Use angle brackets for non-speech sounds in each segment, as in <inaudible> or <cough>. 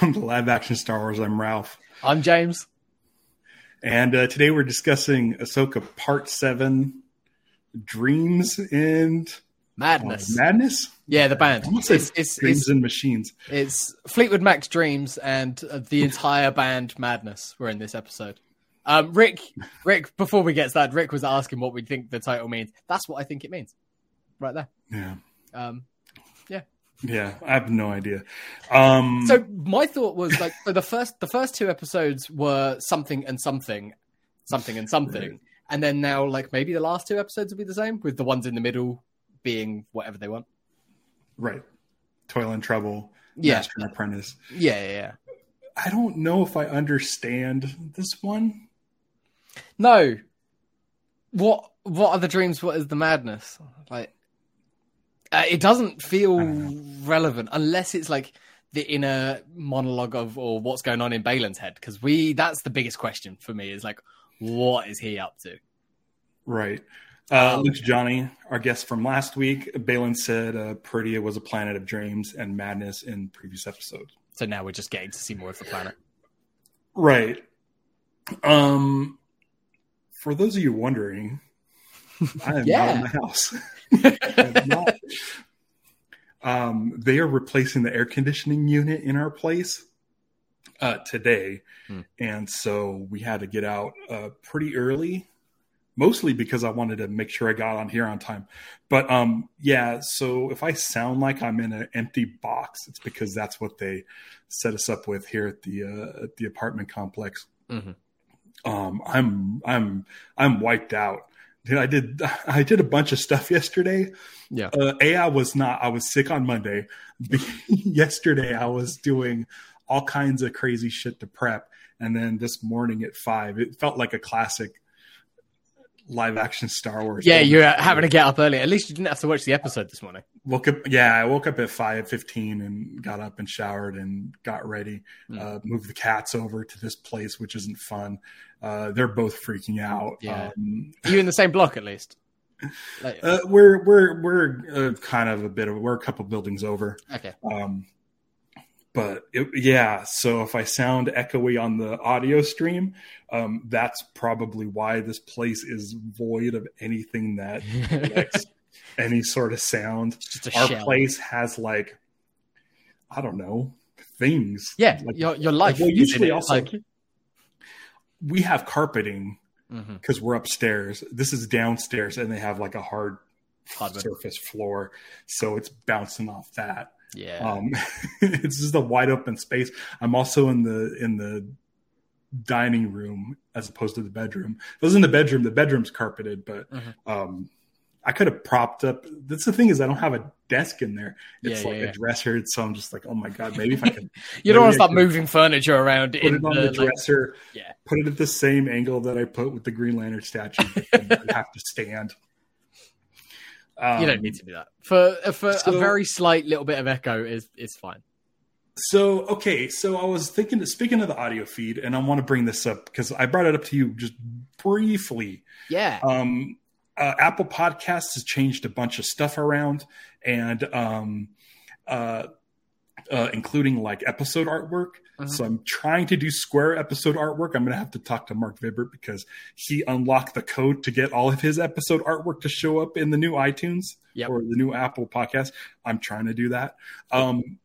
Welcome to Live Action Star Wars. I'm Ralph. I'm James. And uh, today we're discussing Ahsoka Part 7 Dreams and Madness. uh, Madness? Yeah, the band. I almost said It's, it's, Dreams it's, and Machines. it's Fleetwood Mac's Dreams and uh, the entire band Madness were in this episode. Um, Rick, Rick, before we get started, Rick was asking what we think the title means. That's what I think it means. Right there. Yeah. Um, Yeah, I have no idea. Um, so my thought was like so the first the first two episodes were something and something, something and something, and then now like maybe the last two episodes will be the same with the ones in the middle being whatever they want. right. Toil and Trouble, Yeah, Master and Apprentice. yeah, yeah. yeah. I don't know if I understand this one. No. What what are the dreams? What is the madness? Like uh, it doesn't feel relevant unless it's like the inner monologue of or what's going on in Baylan's head because we that's the biggest question for me is like what is he up to? Right. Uh, Um, Luke Johnny, our guest from last week, Baylan said uh, Peridea was a planet of dreams and madness in previous episodes. So now we're just getting to see more of the planet. Right. Um, for those of you wondering, I am Yeah. not in my house. <laughs> Not. Um, they are replacing the air conditioning unit in our place uh, today, Hmm. and so we had to get out uh, pretty early. Mostly because I wanted to make sure I got on here on time, but um, yeah. So if I sound like I'm in an empty box, it's because that's what they set us up with here at the uh, at the apartment complex Mhm. um i'm i'm i'm wiped out Dude, i did <sighs> i did a bunch of stuff yesterday. Yeah. uh, a i was not i was sick on monday. <laughs> Yesterday i was doing all kinds of crazy shit to prep. And then this morning at five it felt like a classic live action star wars Yeah, you're having to get up early. At least you didn't have to watch the episode this morning. woke up yeah i woke up at 5.15 and got up and showered and got ready Mm. uh, moved the cats over to this place which isn't fun uh, they're both freaking out Yeah. um, you in the same block at least? Like, <laughs> uh, we're we're we're uh, kind of a bit of we're a couple buildings over okay. um, but it, yeah so if i sound echoey on the audio stream um, that's probably why this place is void of anything that <laughs> any sort of sound our shell. place has like I don't know things. Yeah, like, your your life. well, usually also Like- we have carpeting because we're upstairs. This is downstairs, and they have like a hard Hardwood. surface floor, so it's bouncing off that. Yeah. Um, <laughs> it's just a wide open space. I'm also in the in the dining room as opposed to the bedroom. If I was in the bedroom, the bedroom's carpeted, but Mhm. um, I could have propped up. That's the thing is I don't have a desk in there. It's Yeah, like yeah, yeah. a dresser, so I'm just like, oh my god, maybe if I could <laughs> you don't want to start moving furniture around put in it on the, the like- dresser, yeah. put it at the same angle that I put with the Green Lantern statue. <laughs> have to stand. Um, you don't need to do that for for so- a very slight little bit of echo is is fine. So okay, so I was thinking. To speaking of the audio feed, and I want to bring this up because I brought it up to you just briefly. Yeah. Um, uh, Apple Podcasts has changed a bunch of stuff around, and um, uh, uh, including like episode artwork. Mhm. So I'm trying to do square episode artwork. I'm going to have to talk to Mark Vibert because he unlocked the code to get all of his episode artwork to show up in the new iTunes Yep. or the new Apple podcast. I'm trying to do that. Um,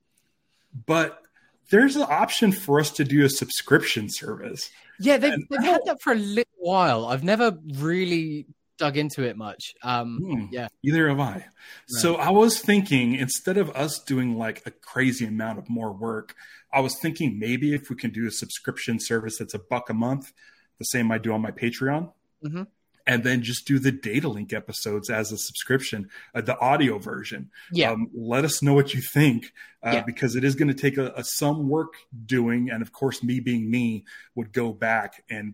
but there's an option for us to do a subscription service. Yeah, they've, they've had that for a little while. I've never really dug into it much. Um, Hmm. yeah. Either have I. So I was thinking instead of us doing like a crazy amount of more work, I was thinking maybe if we can do a subscription service that's a buck a month, the same I do on my Patreon, Mhm. and then just do the data link episodes as a subscription, uh, the audio version. Yeah. Um, let us know what you think uh, Yeah. because it is going to take a, a some work doing, and of course, me being me would go back and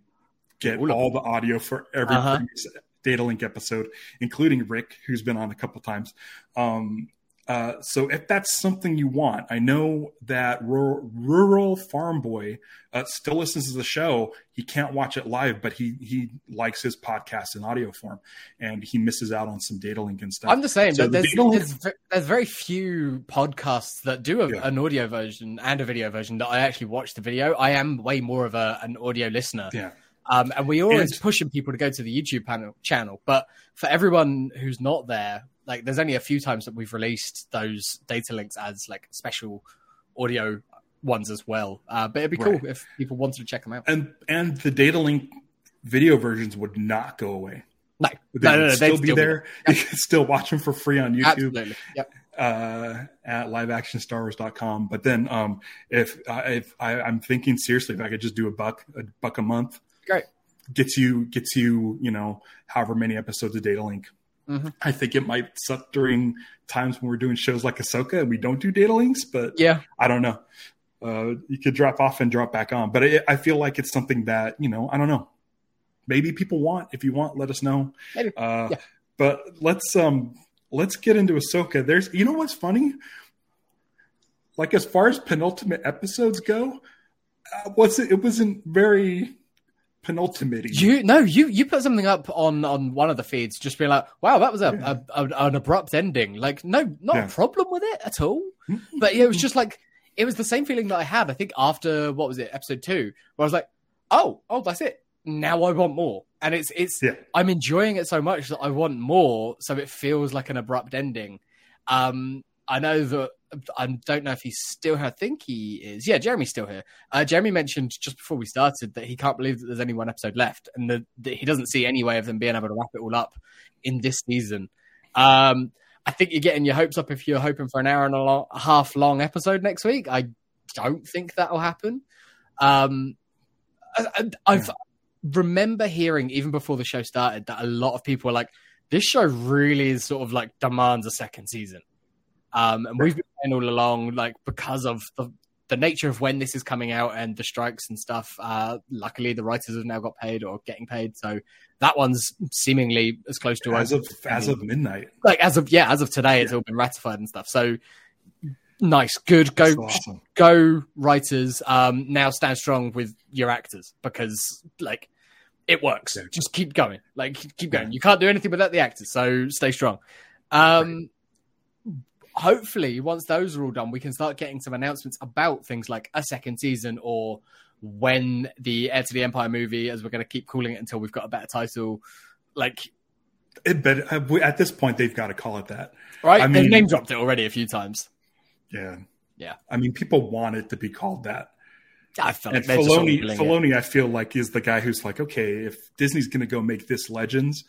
get Ooh. all the audio for every Uh-huh. previous data link episode, including Rick, who's been on a couple times. Um, Uh, so if that's something you want, I know that rural, rural farm boy uh, still listens to the show. He can't watch it live, but he he likes his podcast in audio form, and he misses out on some data link and stuff. I'm the same. So there's, the there's, there's very few podcasts that do a, Yeah. an audio version and a video version that I actually watch the video. I am way more of a, an audio listener. yeah, Um, and we always pushing people to go to the YouTube panel, channel. But for everyone who's not there, like there's only a few times that we've released those data links as like special audio ones as well. Uh, but it'd be cool Right. if people wanted to check them out. and and the data link video versions would not go away. No, They no, no, would no, still be there. You can still watch them for free on YouTube. Absolutely. Yep. uh, at liveactionstarwars.com. But then, um, if, I if I, I'm thinking seriously, if I could just do a buck, a buck a month, Great. gets you, gets you, you know, however many episodes of Data Link. Mhm. I think it might suck during times when we're doing shows like Ahsoka and we don't do data links, but Yeah. I don't know. Uh, you could drop off and drop back on, but it, I feel like it's something that you know I don't know. Maybe people want. If you want, let us know. Maybe. Uh, Yeah. But let's um let's get into Ahsoka. There's you know what's funny? Like as far as penultimate episodes go, uh, was it? It wasn't very penultimate. You no, you you put something up on on one of the feeds, just being like, "Wow, that was a, Yeah. a, a an abrupt ending." Like, no, not Yeah. a problem with it at all. But yeah, it was just like it was the same feeling that I had. I think after what was it, episode two, where I was like, "Oh, oh, that's it. Now I want more." And it's it's Yeah. I'm enjoying it so much that I want more. So it feels like an abrupt ending. Um, I know that I don't know if he's still here. I think he is. Yeah, Jeremy's still here. Uh, Jeremy mentioned just before we started that he can't believe that there's only one episode left, and that, that he doesn't see any way of them being able to wrap it all up in this season. Um, I think you're getting your hopes up if you're hoping for an hour and a, lo- a half long episode next week. I don't think that'll happen. Um, I, I- I've remember hearing even before the show started that a lot of people were like, "This show really is sort of like demands a second season." Um, and we've been saying all along, like because of the the nature of when this is coming out and the strikes and stuff. Uh, luckily, the writers have now got paid or getting paid, so that one's seemingly as close to as of as of midnight. like as of yeah, as of today, it's all been ratified and stuff. So nice, good, go awesome. go writers. Um now stand strong with your actors because like it works. Exactly. just keep going. Like keep going. You can't do anything without the actors so stay strong. Um hopefully once those are all done we can start getting some announcements about things like a second season or when the heir to the empire movie as we're going to keep calling it until we've got a better title like It, but uh, at this point, they've got to call it that. right I they've mean- name dropped it already a few times Yeah. Yeah. I mean, people want it to be called that. i felt And like they're just sort of Filoni, it. Filoni, I feel like is the guy who's like, okay, if Disney's going to go make this Legends,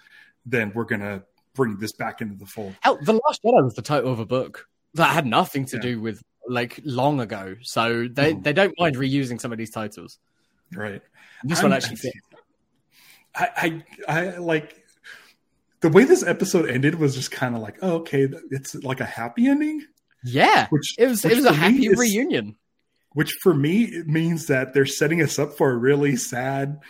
then we're going to bring this back into the fold. Hell, The Last Jedi was the title of a book that had nothing to Yeah. do with like long ago. So they, Mhm. they don't mind reusing some of these titles. Right. This I'm- one actually fits. <laughs> I, I, I like the way this episode ended was just kind of like, oh, okay, it's like a happy ending, Yeah, which it was which it was a happy reunion. Which for me it means that they're setting us up for a really sad.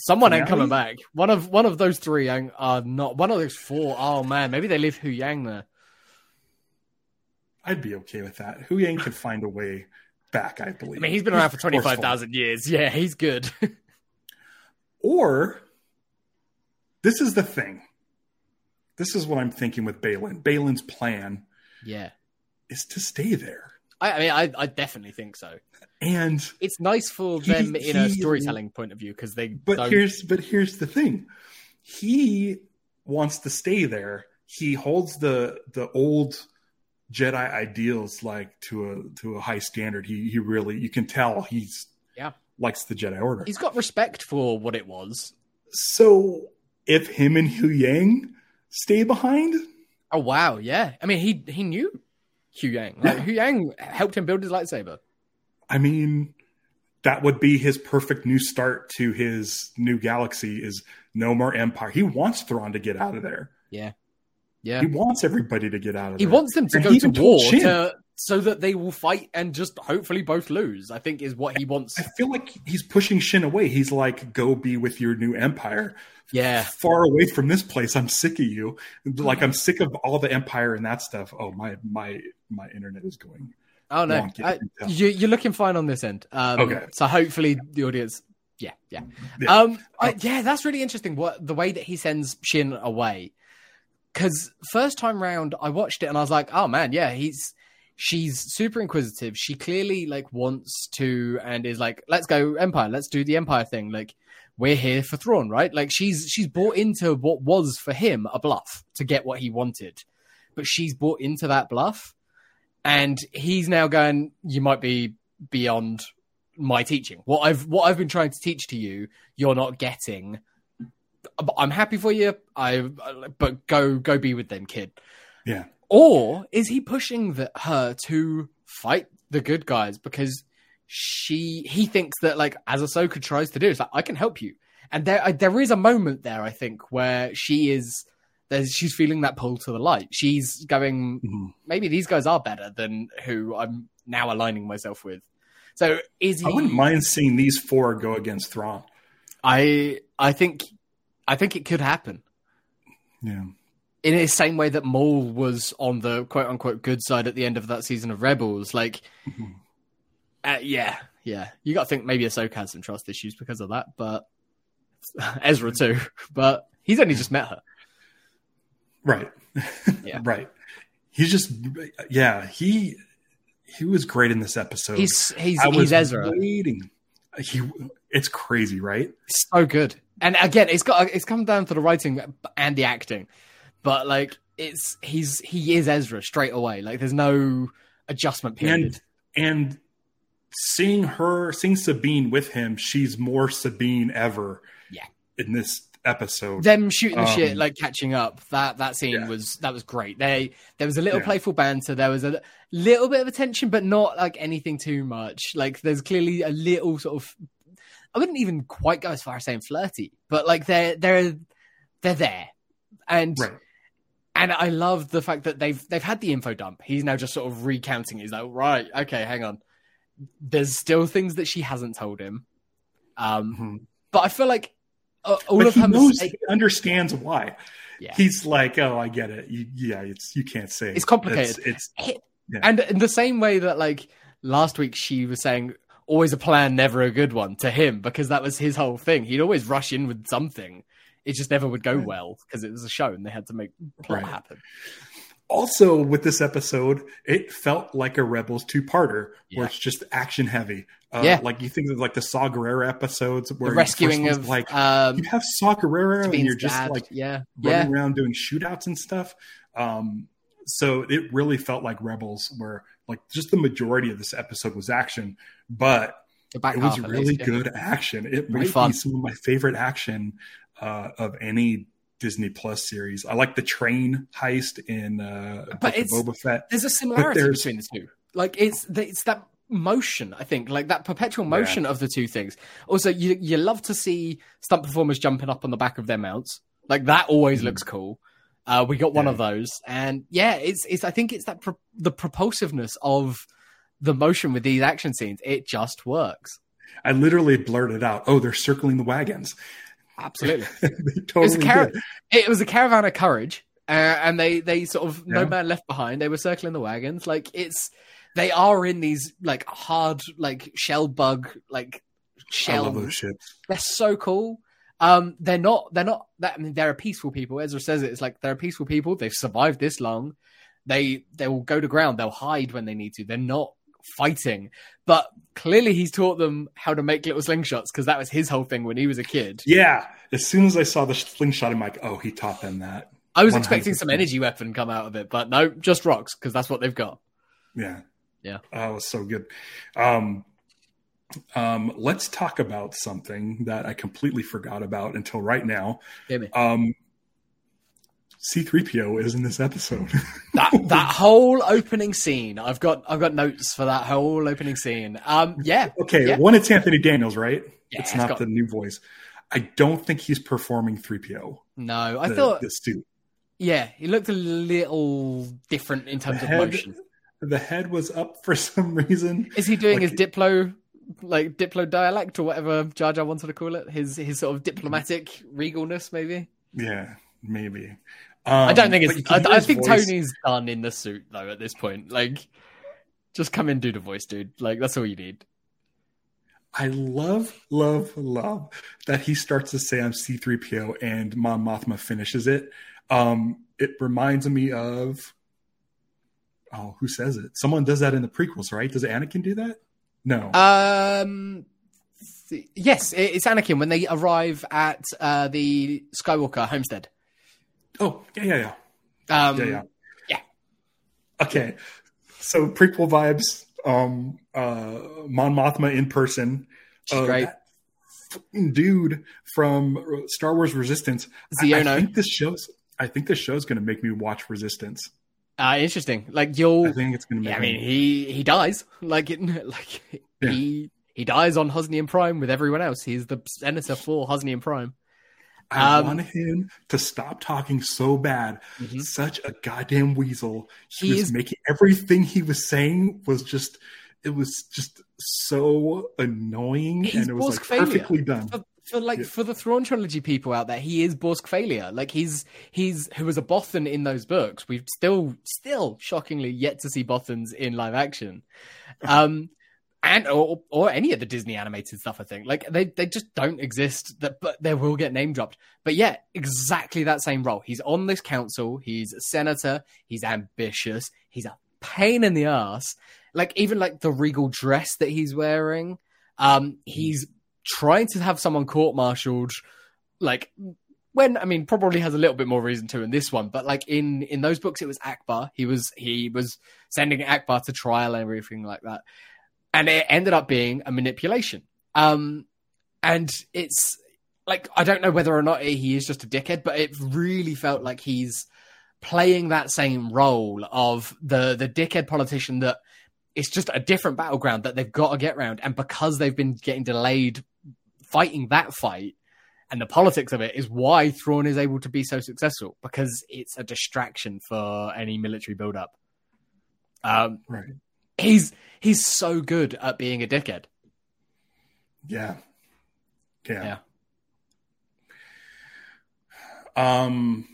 Someone ain't coming back. One of one of those three are not. One of those four. Oh man, maybe they leave Huyang there. I'd be okay with that. Huyang could find a way back, I believe. I mean, he's been around for twenty forceful. years. Yeah, he's good. <laughs> Or this is the thing. This is what I'm thinking with Baylan. Baylan's plan yeah, is to stay there. I, I mean, I, I definitely think so. And It's nice for He- them in a storytelling point of view because they but don't. here's but here's the thing. He wants to stay there. He holds the the old Jedi ideals like to a to a high standard. He he really you can tell he's Yeah. likes the Jedi Order. He's got respect for what it was. so if him and Huyang stay behind, Oh wow, yeah. I mean, he he knew Huyang. Like, Yeah. Huyang helped him build his lightsaber. I mean, that would be his perfect new start to his new galaxy. Is no more Empire. He wants Thrawn to get out of there. Yeah, yeah. He wants everybody to get out of He there. He wants them to And go to war to so that they will fight and just hopefully both lose. I think is what he wants. I feel like he's pushing Shin away. He's like, "Go be with your new empire." Yeah, far away from this place. I'm sick of you. Like mm-hmm. I'm sick of all the empire and that stuff. Oh my my my internet is going. Oh no, I, you, are looking fine on this end. Um, okay, so hopefully the audience. Yeah, yeah, yeah. Um, I, yeah, that's really interesting. What the way that he sends Shin away because first time round I watched it and I was like, oh man, yeah, he's she's super inquisitive. She clearly like wants to and is like, let's go Empire, let's do the Empire thing. Like we're here for Thrawn, right? Like she's she's bought into what was for him a bluff to get what he wanted, but she's bought into that bluff, and he's now going. You might be beyond my teaching. What I've what I've been trying to teach to you, you're not getting I'm happy for you. I but go go be with them, kid. Yeah. Or is he pushing the, her to fight the good guys because she he thinks that like as Ahsoka tries to do, it's like I can help you. And there there is a moment there I think where she is she's feeling that pull to the light. She's going mm-hmm. maybe these guys are better than who I'm now aligning myself with. So is he? I wouldn't mind seeing these four go against Thrawn. I I think I think it could happen. Yeah. In the same way that Maul was on the quote unquote good side at the end of that season of Rebels, like, mm-hmm. uh, yeah, yeah, you got to think maybe Ahsoka has some trust issues because of that, but <laughs> Ezra too. But he's only just met her, right? Yeah, <laughs> right. He's just, yeah, he he was great in this episode. He's he's, he's Ezra. Waiting. He, it's crazy, right? So good and again, it's got it's come down to the writing and the acting, but like it's he's he is Ezra straight away. Like there's no adjustment period. And and seeing her, seeing Sabine with him, she's more Sabine ever. Yeah. In this episode, them shooting the um, shit, like catching up. That that scene yeah. was that was great. They there was a little yeah. playful banter. There was a little bit of attention, but not like anything too much. Like there's clearly a little sort of I wouldn't even quite go as far as saying flirty, but like they're they're they're there, and right. and I love the fact that they've they've had the info dump. He's now just sort of recounting. He's like, right, okay, hang on. There's still things that she hasn't told him, um, mm-hmm. but I feel like uh, but he knows, he understands why. Yeah. He's like, oh, I get it. You, yeah, it's you can't say it's complicated. It's, it's yeah. and in the same way that like last week she was saying always a plan, never a good one to him because that was his whole thing. He'd always rush in with something. It just never would go right. well because it was a show and they had to make plot right. happen. Also, with this episode, it felt like a Rebels two-parter yeah. where it's just action heavy. Uh, yeah, like you think of like the Saw Gerrera episodes where the rescuing of like um, you have Saw Gerrera and you're just dad. like yeah running yeah. around doing shootouts and stuff. Um, so it really felt like Rebels, where like just the majority of this episode was action, but it was really least, yeah. good action. It might be some of my favorite action uh, of any Disney Plus series. I like the train heist in uh, but it's, Boba Fett. There's a similarity between the two. Like it's it's that motion. I think like that perpetual motion yeah. of the two things. Also, you you love to see stunt performers jumping up on the back of their mounts. Like that always mm. looks cool. Uh, we got one yeah. of those, and yeah, it's it's. I think it's that pro- the propulsiveness of the motion with these action scenes. It just works. I literally blurted out, "Oh, they're circling the wagons." Absolutely, <laughs> totally it, was car- it, was a caravan of courage, uh, and they they sort of yeah. no man left behind. They were circling the wagons. Like it's they are in these like hard like shell bug like shell. I love those ships. They're so cool. Um, they're not. They're not. That, I mean, they're a peaceful people. Ezra says it. It's like they're a peaceful people. They've survived this long. They they will go to ground. They'll hide when they need to. They're not fighting. But clearly, he's taught them how to make little slingshots because that was his whole thing when he was a kid. Yeah. As soon as I saw the slingshot, I'm like, oh, he taught them that. I was 100%. expecting some energy weapon come out of it, but no, just rocks because that's what they've got. Yeah. Yeah. Oh, so good. Um, um, let's talk about something that I completely forgot about until right now. Um, C3PO is in this episode. <laughs> that that whole opening scene, I've got I've got notes for that whole opening scene. Um, yeah. Okay, yeah. one it's Anthony Daniels, right? Yeah, it's not got... the new voice. I don't think he's performing 3PO. No, I the, thought this dude. Yeah, he looked a little different in terms head, of motion. the head was up for <laughs> some reason. Is he doing Like- his diplo, like diplo dialect or whatever Jar Jar wanted to call it? His his sort of diplomatic regalness, maybe. Yeah, maybe. I don't think Um, but you it's. I, I think voice. Tony's done in the suit though. At this point, like, just come in, do the voice, dude. Like that's all you need. I love, love, love that he starts to say I'm C3PO and Mon Mothma finishes it. Um, it reminds me of oh, who says it? Someone does that in the prequels, right? Does Anakin do that? No. Um. Yes, it's Anakin when they arrive at uh, the Skywalker homestead. Oh, yeah, yeah, yeah. Um, yeah, yeah. yeah. Okay. So prequel vibes. Um, uh, Mon Mothma in person. Uh, that dude from Star Wars Resistance. I- I, think this show's. I think this show's going to make me watch Resistance. Uh, interesting. Like you'll. I think it's going to make. Yeah, I me- mean, he he dies like it, <laughs> like Yeah. he he dies on Hosnian Prime with everyone else. He's the senator for Hosnian Prime. I um, want him to stop talking so bad. Mhm. Such a goddamn weasel. He, was making everything he was saying was just. It was just so annoying, and it was like failure. perfectly done. For, for like Yeah. for the Thrawn trilogy people out there, he is Borsk Fey'lya. Like he's he's who was a Bothan in those books. We've still still shockingly yet to see Bothans in live action. <laughs> Um and or or any of the Disney animated stuff, I think. Like they they just don't exist that but they will get name dropped. But yeah, exactly that same role. He's on this council, he's a senator, he's ambitious, he's a pain in the ass. Like even like the regal dress that he's wearing. Um he's trying to have someone court martialed like when I mean probably has a little bit more reason to in this one, but like in in those books it was Ackbar. He was he was sending Ackbar to trial and everything like that. And it ended up being a manipulation. Um and it's like I don't know whether or not he is just a dickhead, but it really felt like he's playing that same role of the the dickhead politician that it's just a different battleground that they've got to get around and because they've been getting delayed fighting that fight and the politics of it is why Thrawn is able to be so successful because it's a distraction for any military build-up. Um, Right. He's he's so good at being a dickhead. Yeah. Yeah. Yeah. Um,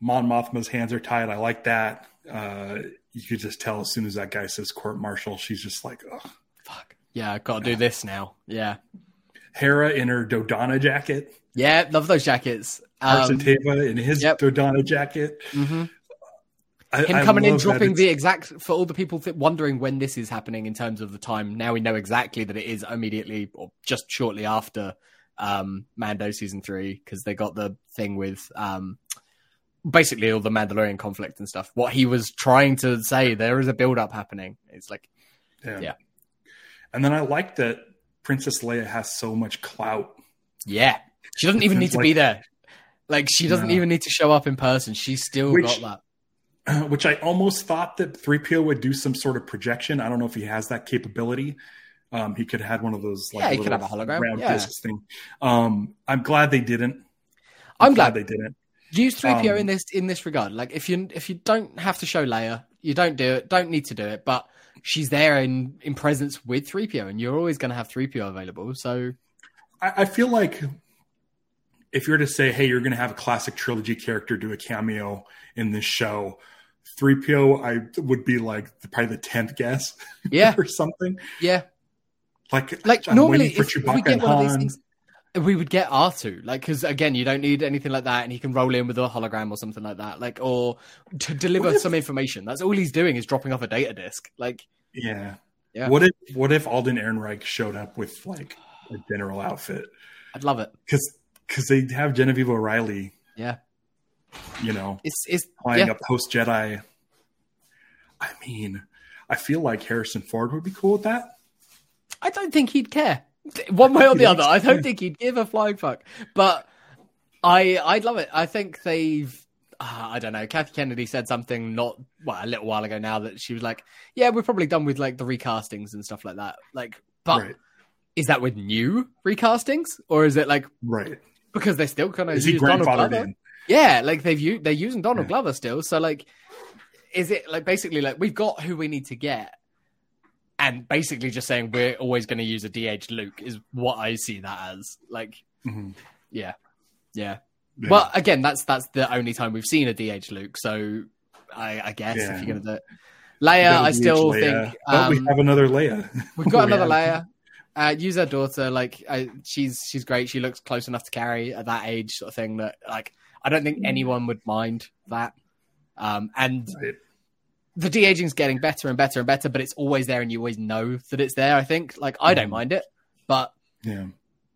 Mon Mothma's hands are tied. I like that. Uh, you could just tell as soon as that guy says court martial, she's just like, Ugh. Fuck. Yeah, I gotta do this now. Yeah. Hera in her Dodonna jacket, Yeah, love those jackets. Um, Teva in his yep. Dodonna jacket. mhm. I, Him coming in, dropping the exact for all the people th- wondering when this is happening in terms of the time. Now we know exactly that it is immediately or just shortly after um, Mando season three because they got the thing with um, basically all the Mandalorian conflict and stuff. What he was trying to say, there is a build up happening. It's like Yeah. Yeah. And then I like that Princess Leia has so much clout. Yeah. She doesn't even need to like- be there. Like she doesn't No. even need to show up in person. She's still Which- got that. <clears throat> which I almost thought that 3PO would do some sort of projection. I don't know if he has that capability. Um, he could have had one of those like Yeah, he could have a hologram, round yeah. discs thing. Um, I'm glad they didn't. I'm glad they didn't. use 3PO Um, in this in this regard. Like if you if you don't have to show Leia, you don't do it. Don't need to do it. But she's there in in presence with 3PO, and you're always going to have 3PO available. So I, I feel like if you're to say, "Hey, you're going to have a classic trilogy character do a cameo in this show," 3PO, I would be like the, probably the tenth guess <laughs> yeah, or something. yeah. Like, Like I'm normally, for if we Chewbacca get and one of these Han. things, we would get R2. Like because again, you don't need anything like that, and he can roll in with a hologram or something like that. Like or to deliver if- some information. That's all he's doing is dropping off a data disk. Like Yeah. Yeah. What if what if Alden Ehrenreich showed up with like a general outfit? I'd love it. Because because they have Genevieve O'Reilly, Yeah, you know, it's it's playing yeah. a post Jedi. I mean, I feel like Harrison Ford would be cool with that. I don't think he'd care. One way or the other. I don't think he'd give a flying fuck. But I I'd love it. I think they've uh, I don't know. Kathy Kennedy said something not well a little while ago now that she was like, "Yeah, we're probably done with like the recastings and stuff like that." Like, but right, is that with new recastings or is it like right. because they're still kind of Is he grandfathered in? Yeah, like they've u- they're using Donald Yeah. Glover still. So like, is it like basically like we've got who we need to get, and basically just saying we're always going to use a DH Luke is what I see that as. Like, Mhm. yeah, yeah. Yeah. Well, again, that's that's the only time we've seen a DH Luke. So I, I guess Yeah. if you're gonna do it, Leia, I still Leia. think But we um, have another Leia. we've got <laughs> another have- Leia. Uh, use her daughter, like I, she's she's great. She looks close enough to carry at that age, sort of thing. That like I don't think anyone would mind that. Um, and Right. the de aging's getting better and better and better, but it's always there, and you always know that it's there. I think, like I don't Mhm. mind it, but Yeah.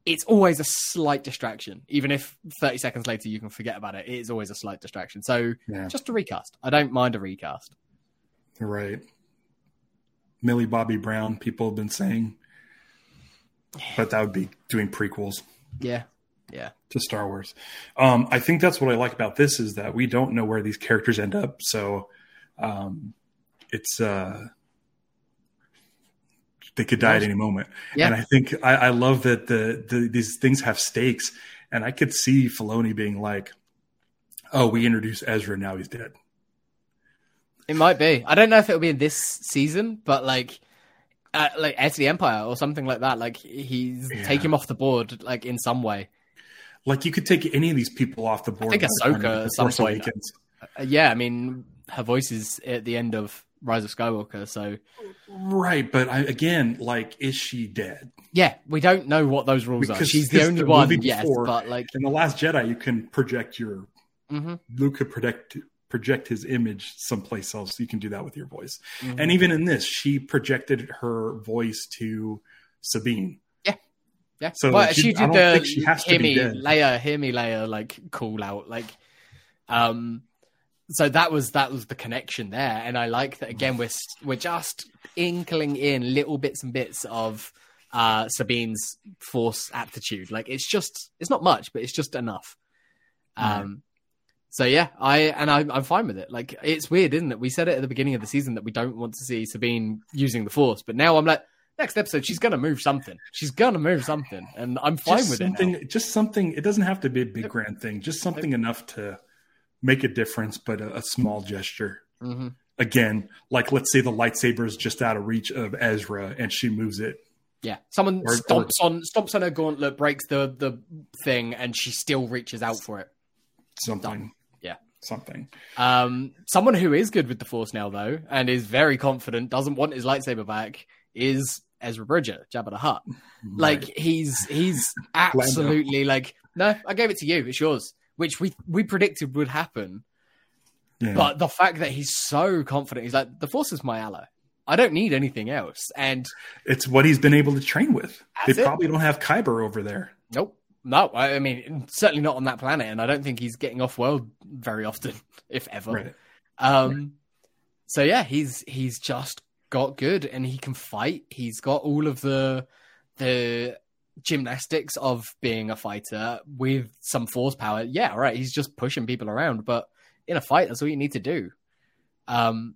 it's always a slight distraction. Even if thirty seconds later you can forget about it, it is always a slight distraction. So Yeah. just a recast. I don't mind a recast. Right. Millie Bobby Brown, people have been saying. But that would be doing prequels Yeah, yeah, to Star Wars. Um, I think that's what I like about this is that we don't know where these characters end up. So um, it's uh, they could die at any moment. Yeah. And I think I, I love that the, the these things have stakes. And I could see Filoni being like, "Oh, we introduced Ezra, now he's dead." it might be. I don't know if it'll be in this season, but like. Uh, like Heir to the Empire or something like that. Like he's Yeah. take him off the board, like in some way. Like you could take any of these people off the board. think the time Ahsoka at some point- Awakens. Uh, yeah, I mean, her voice is at the end of Rise of Skywalker, so Right, but I, again, like, is she dead? yeah, we don't know what those rules are. She's the only the one, movie yes, before- but like, In the Last Jedi, you can project your mhm, Luke could project project his image someplace else. You can do that with your voice. mhm. And even in this, she projected her voice to Sabine. Yeah. so but she- she did the she hear me. Leia, hear me, Leia, like call out, like, um. So that was that was the connection there, and I like that again. We're we're just inkling in little bits and bits of uh Sabine's force aptitude. Like it's just it's not much, but it's just enough. Um. So yeah, I and I, I'm fine with it. Like it's weird, isn't it? We said it at the beginning of the season that we don't want to see Sabine using the force, but now I'm like, next episode she's gonna move something. She's gonna move something, and I'm fine just with it. now. just something. It doesn't have to be a big grand thing. Just something enough to make a difference, but a, a small gesture. hmm Again, like let's say the lightsaber is just out of reach of Ezra, and she moves it. Yeah, someone Or- stomps on stomps on her gauntlet, breaks the the thing, and she still reaches out for it. Something. Yeah. Something. Um, someone who is good with the force now, though, and is very confident, doesn't want his lightsaber back, is Ezra Bridger, Jabba the Hutt. <laughs> Like he's he's <laughs> absolutely like, no, I gave it to you, it's yours, which we we predicted would happen. Yeah. But the fact that he's so confident, he's like, the force is my ally. I don't need anything else. And it's what he's been able to train with. They it. probably don't have Kyber over there. Nope. No, I mean certainly not on that planet, and I don't think he's getting off world very often, <laughs> if ever. Right. Um, so yeah, he's he's just got good, and he can fight. He's got all of the the gymnastics of being a fighter with some force power. Yeah, all right. He's just pushing people around, but in a fight, that's all you need to do. Um,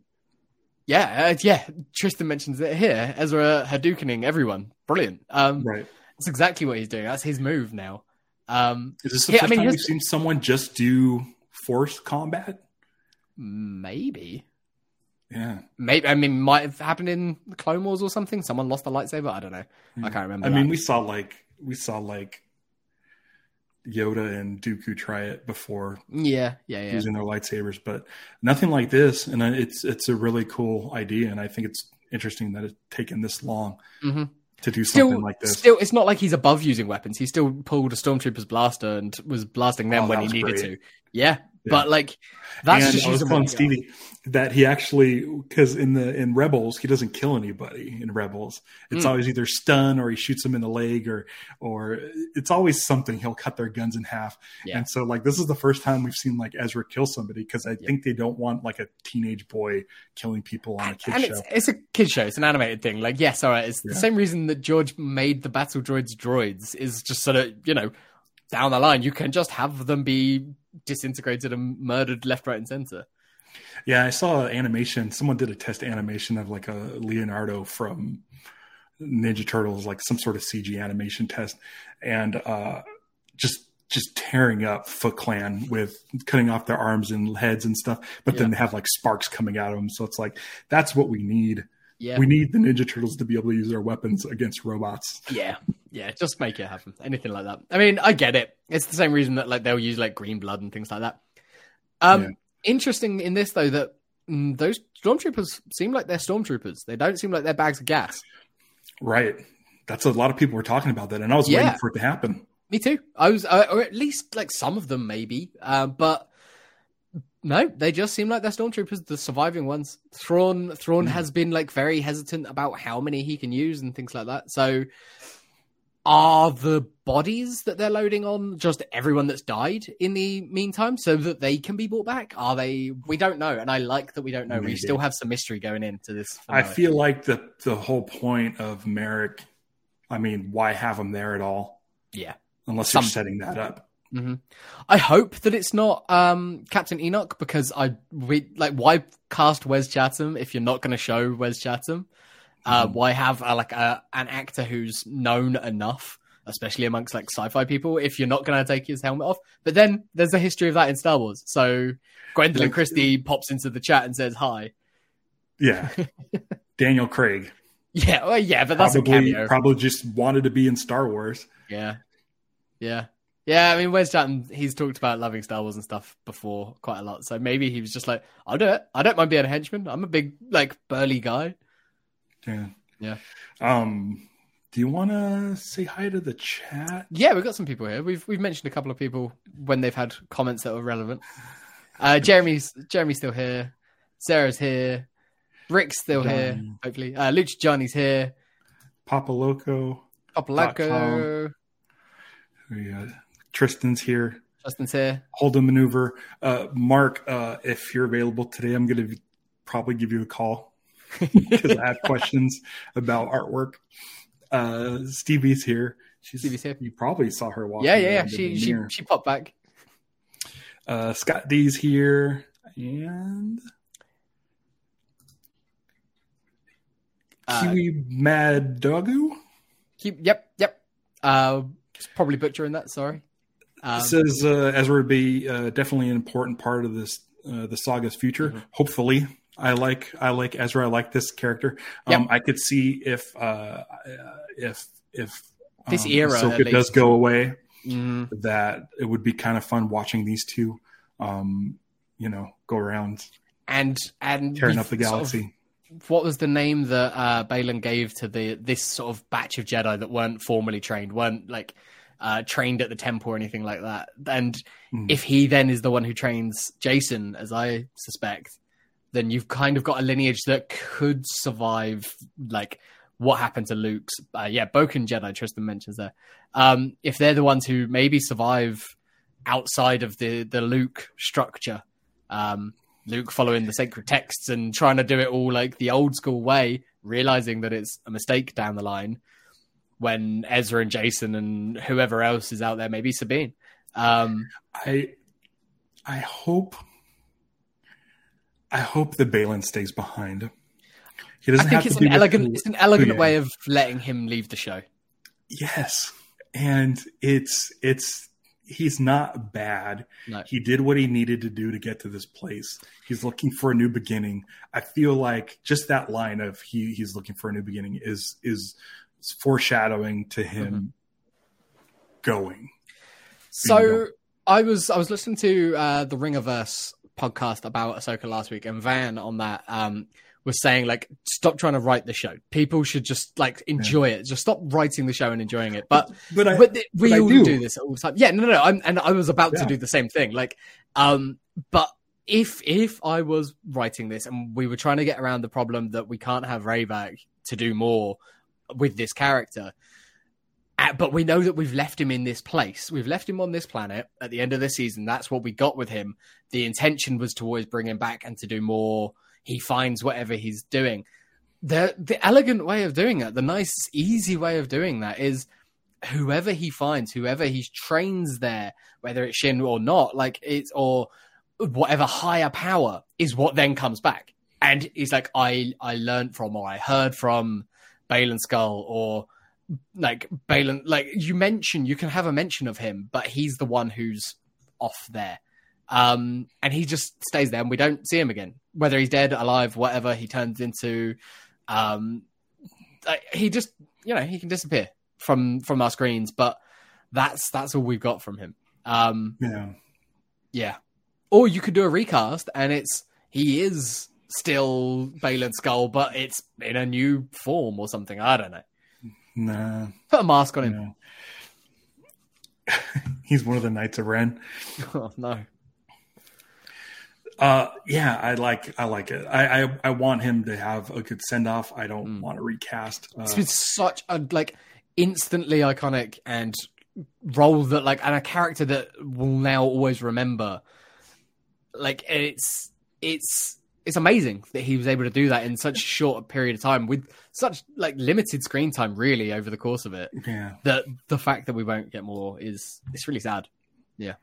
yeah, uh, yeah. Tristan mentions it here. Ezra Hadoukening everyone, brilliant. Um, Right. that's exactly what he's doing. That's his move now. Um, Is this the Yeah, I first mean, time we've seen someone just do force combat? maybe, Yeah. maybe. I mean, might have happened in the Clone Wars or something. Someone lost a lightsaber. I don't know. I can't remember. I mean, we saw like we saw like Yoda and Dooku try it before yeah, yeah, yeah. using their lightsabers, but nothing like this. And it's it's a really cool idea, and I think it's interesting that it's taken this long hmm to do Still, something like this. still, it's not like he's above using weapons. He still pulled a stormtrooper's blaster and was blasting them Oh, when he needed great. to. Yeah, Yeah. but like that's and just I was telling. Stevie that he actually because in the in Rebels he doesn't kill anybody in Rebels. It's Mm. always either stun or he shoots them in the leg or or it's always something. He'll cut their guns in half. Yeah. And so like this is the first time we've seen like Ezra kill somebody because I think they don't want like a teenage boy killing people on a kid and show. it's, it's a kid show. It's an animated thing. Like, yes, all right. It's the same reason that George made the battle droids droids is just sort of you know down the line you can just have them be disintegrated and murdered left, right, and center. Yeah, I saw an animation. Someone did a test animation of like a Leonardo from Ninja Turtles, like some sort of CG animation test, and uh, just just tearing up Foot Clan with cutting off their arms and heads and stuff. But then they have like sparks coming out of them. So it's like that's what we need. Yeah, We need the Ninja Turtles to be able to use their weapons against robots. yeah, yeah. Just make it happen. Anything like that. I mean, I get it. It's the same reason that like they'll use like green blood and things like that. Um, Yeah. interesting in this though that mm, those stormtroopers seem like they're stormtroopers. They don't seem like they're bags of gas. Right. That's a lot of people were talking about that, and I was Yeah. waiting for it to happen. Me too. I was, uh, or at least like some of them, maybe. Uh, but no, they just seem like they're stormtroopers, the surviving ones. Thrawn, Thrawn Hmm. has been like very hesitant about how many he can use and things like that. So, are the bodies that they're loading on just everyone that's died in the meantime, so that they can be brought back? Are they? We don't know, and I like that we don't know. We still have some mystery going into this. I feel like the the whole point of Merrick. I mean, why have him there at all? yeah. Unless Some- you're setting that up. Hmm I hope that it's not um, Captain Enoch because I we like why cast Wes Chatham if you're not going to show Wes Chatham? Uh, Mhm. Why have uh, like a, an actor who's known enough, especially amongst like sci-fi people, if you're not going to take his helmet off? But then there's a history of that in Star Wars. So Gwendoline Like- Christie pops into the chat and says hi. Yeah. <laughs> Daniel Craig Yeah, well, yeah, but that's a probably cameo. probably just wanted to be in Star Wars. Yeah. Yeah. Yeah, I mean, Wes Chatham, he's talked about loving Star Wars and stuff before quite a lot. So maybe he was just like, I'll do it. I don't mind being a henchman. I'm a big, like, burly guy. Yeah. Yeah. Um. Do you want to say hi to the chat? Yeah, we've got some people here. We've we've mentioned a couple of people when they've had comments that were relevant. Uh, <laughs> Jeremy's Jeremy's still here. Sarah's here. Rick's still here, hopefully. Uh, Luch Johnny's here. Papa Loco. Popolaco. Tristan's here. Justin's here. Hold a maneuver. Uh, Mark, uh, if you're available today, I'm going to probably give you a call <laughs> because I have questions about artwork. Uh, Stevie's here. She's Stevie's here. You probably saw her walking. Yeah, yeah, yeah. She she she popped back. Uh, Scott D's here, and Uh, Kiwi Mad Doggo keep, yep, yep. Uh, probably butchering that. Sorry. Um, is uh, Ezra would be uh, definitely an important part of this uh, the saga's future. Mhm. Hopefully, I like I like Ezra. I like this character. Yep. Um, I could see if uh, if if This um, era, at Ahsoka does go away, mm, that it would be kind of fun watching these two, um, you know, go around and and tearing up the sort of- galaxy. what was the name that uh, Baylan gave to the this sort of batch of Jedi that weren't formally trained, weren't like uh, trained at the temple or anything like that? And Mm. if he then is the one who trains Jacen, as I suspect, then you've kind of got a lineage that could survive like what happened to Luke's. Uh, yeah, Bokken Jedi. Tristan mentions there. Um, if they're the ones who maybe survive outside of the the Luke structure. Um, Luke following the sacred texts and trying to do it all like the old school way, realizing that it's a mistake down the line when Ezra and Jacen and whoever else is out there, maybe Sabine. Um, I I hope I hope the Baylan stays behind. He I doesn't think have it's to an elegant, who- it's an elegant way of letting him leave the show. Yes, and it's it's he's not bad. No. He did what he needed to do to get to this place. He's looking for a new beginning. I feel like just that line of he he's looking for a new beginning is is foreshadowing to him Mm-hmm. going. So Bingo. I was I was listening to uh, the Ringerverse podcast about Ahsoka last week, and Van on that um, was saying like, stop trying to write the show. People should just like enjoy it. Just stop writing the show and enjoying it. But But I, but we but all do. do. this all the time. Yeah, no, no, no. I'm, and I was about to do the same thing. Like, um, but if if I was writing this and we were trying to get around the problem that we can't have Ray back to do more with this character, uh, but we know that we've left him in this place. We've left him on this planet at the end of the season. That's what we got with him. The intention was to always bring him back and to do more. He finds whatever he's doing. The the elegant way of doing it, the nice, easy way of doing that is whoever he finds, whoever he trains there, whether it's Shin or not, like it's or whatever higher power is what then comes back. And he's like, I I learned from or I heard from Baylan Skoll or like Baylan, like you mention, you can have a mention of him, but he's the one who's off there. Um, and he just stays there and we don't see him again. Whether he's dead, alive, whatever, he turns into, um, like, he just, you know, he can disappear from, from our screens, but that's, that's all we've got from him. Um, Yeah. yeah. Or you could do a recast and it's, he is still Baylan Skoll, but it's in a new form or something. I don't know. Nah. Put a mask on him. know. <laughs> He's one of the Knights of Ren. <laughs> Oh, no. Uh, yeah, I like I like it. I I, I want him to have a good send off. I don't Mm. want to recast. Uh, It's been such a like instantly iconic and role that like and a character that will now always remember. Like it's it's it's amazing that he was able to do that in such a short period of time with such like limited screen time really over the course of it. yeah, That the fact that we won't get more is it's really sad. yeah.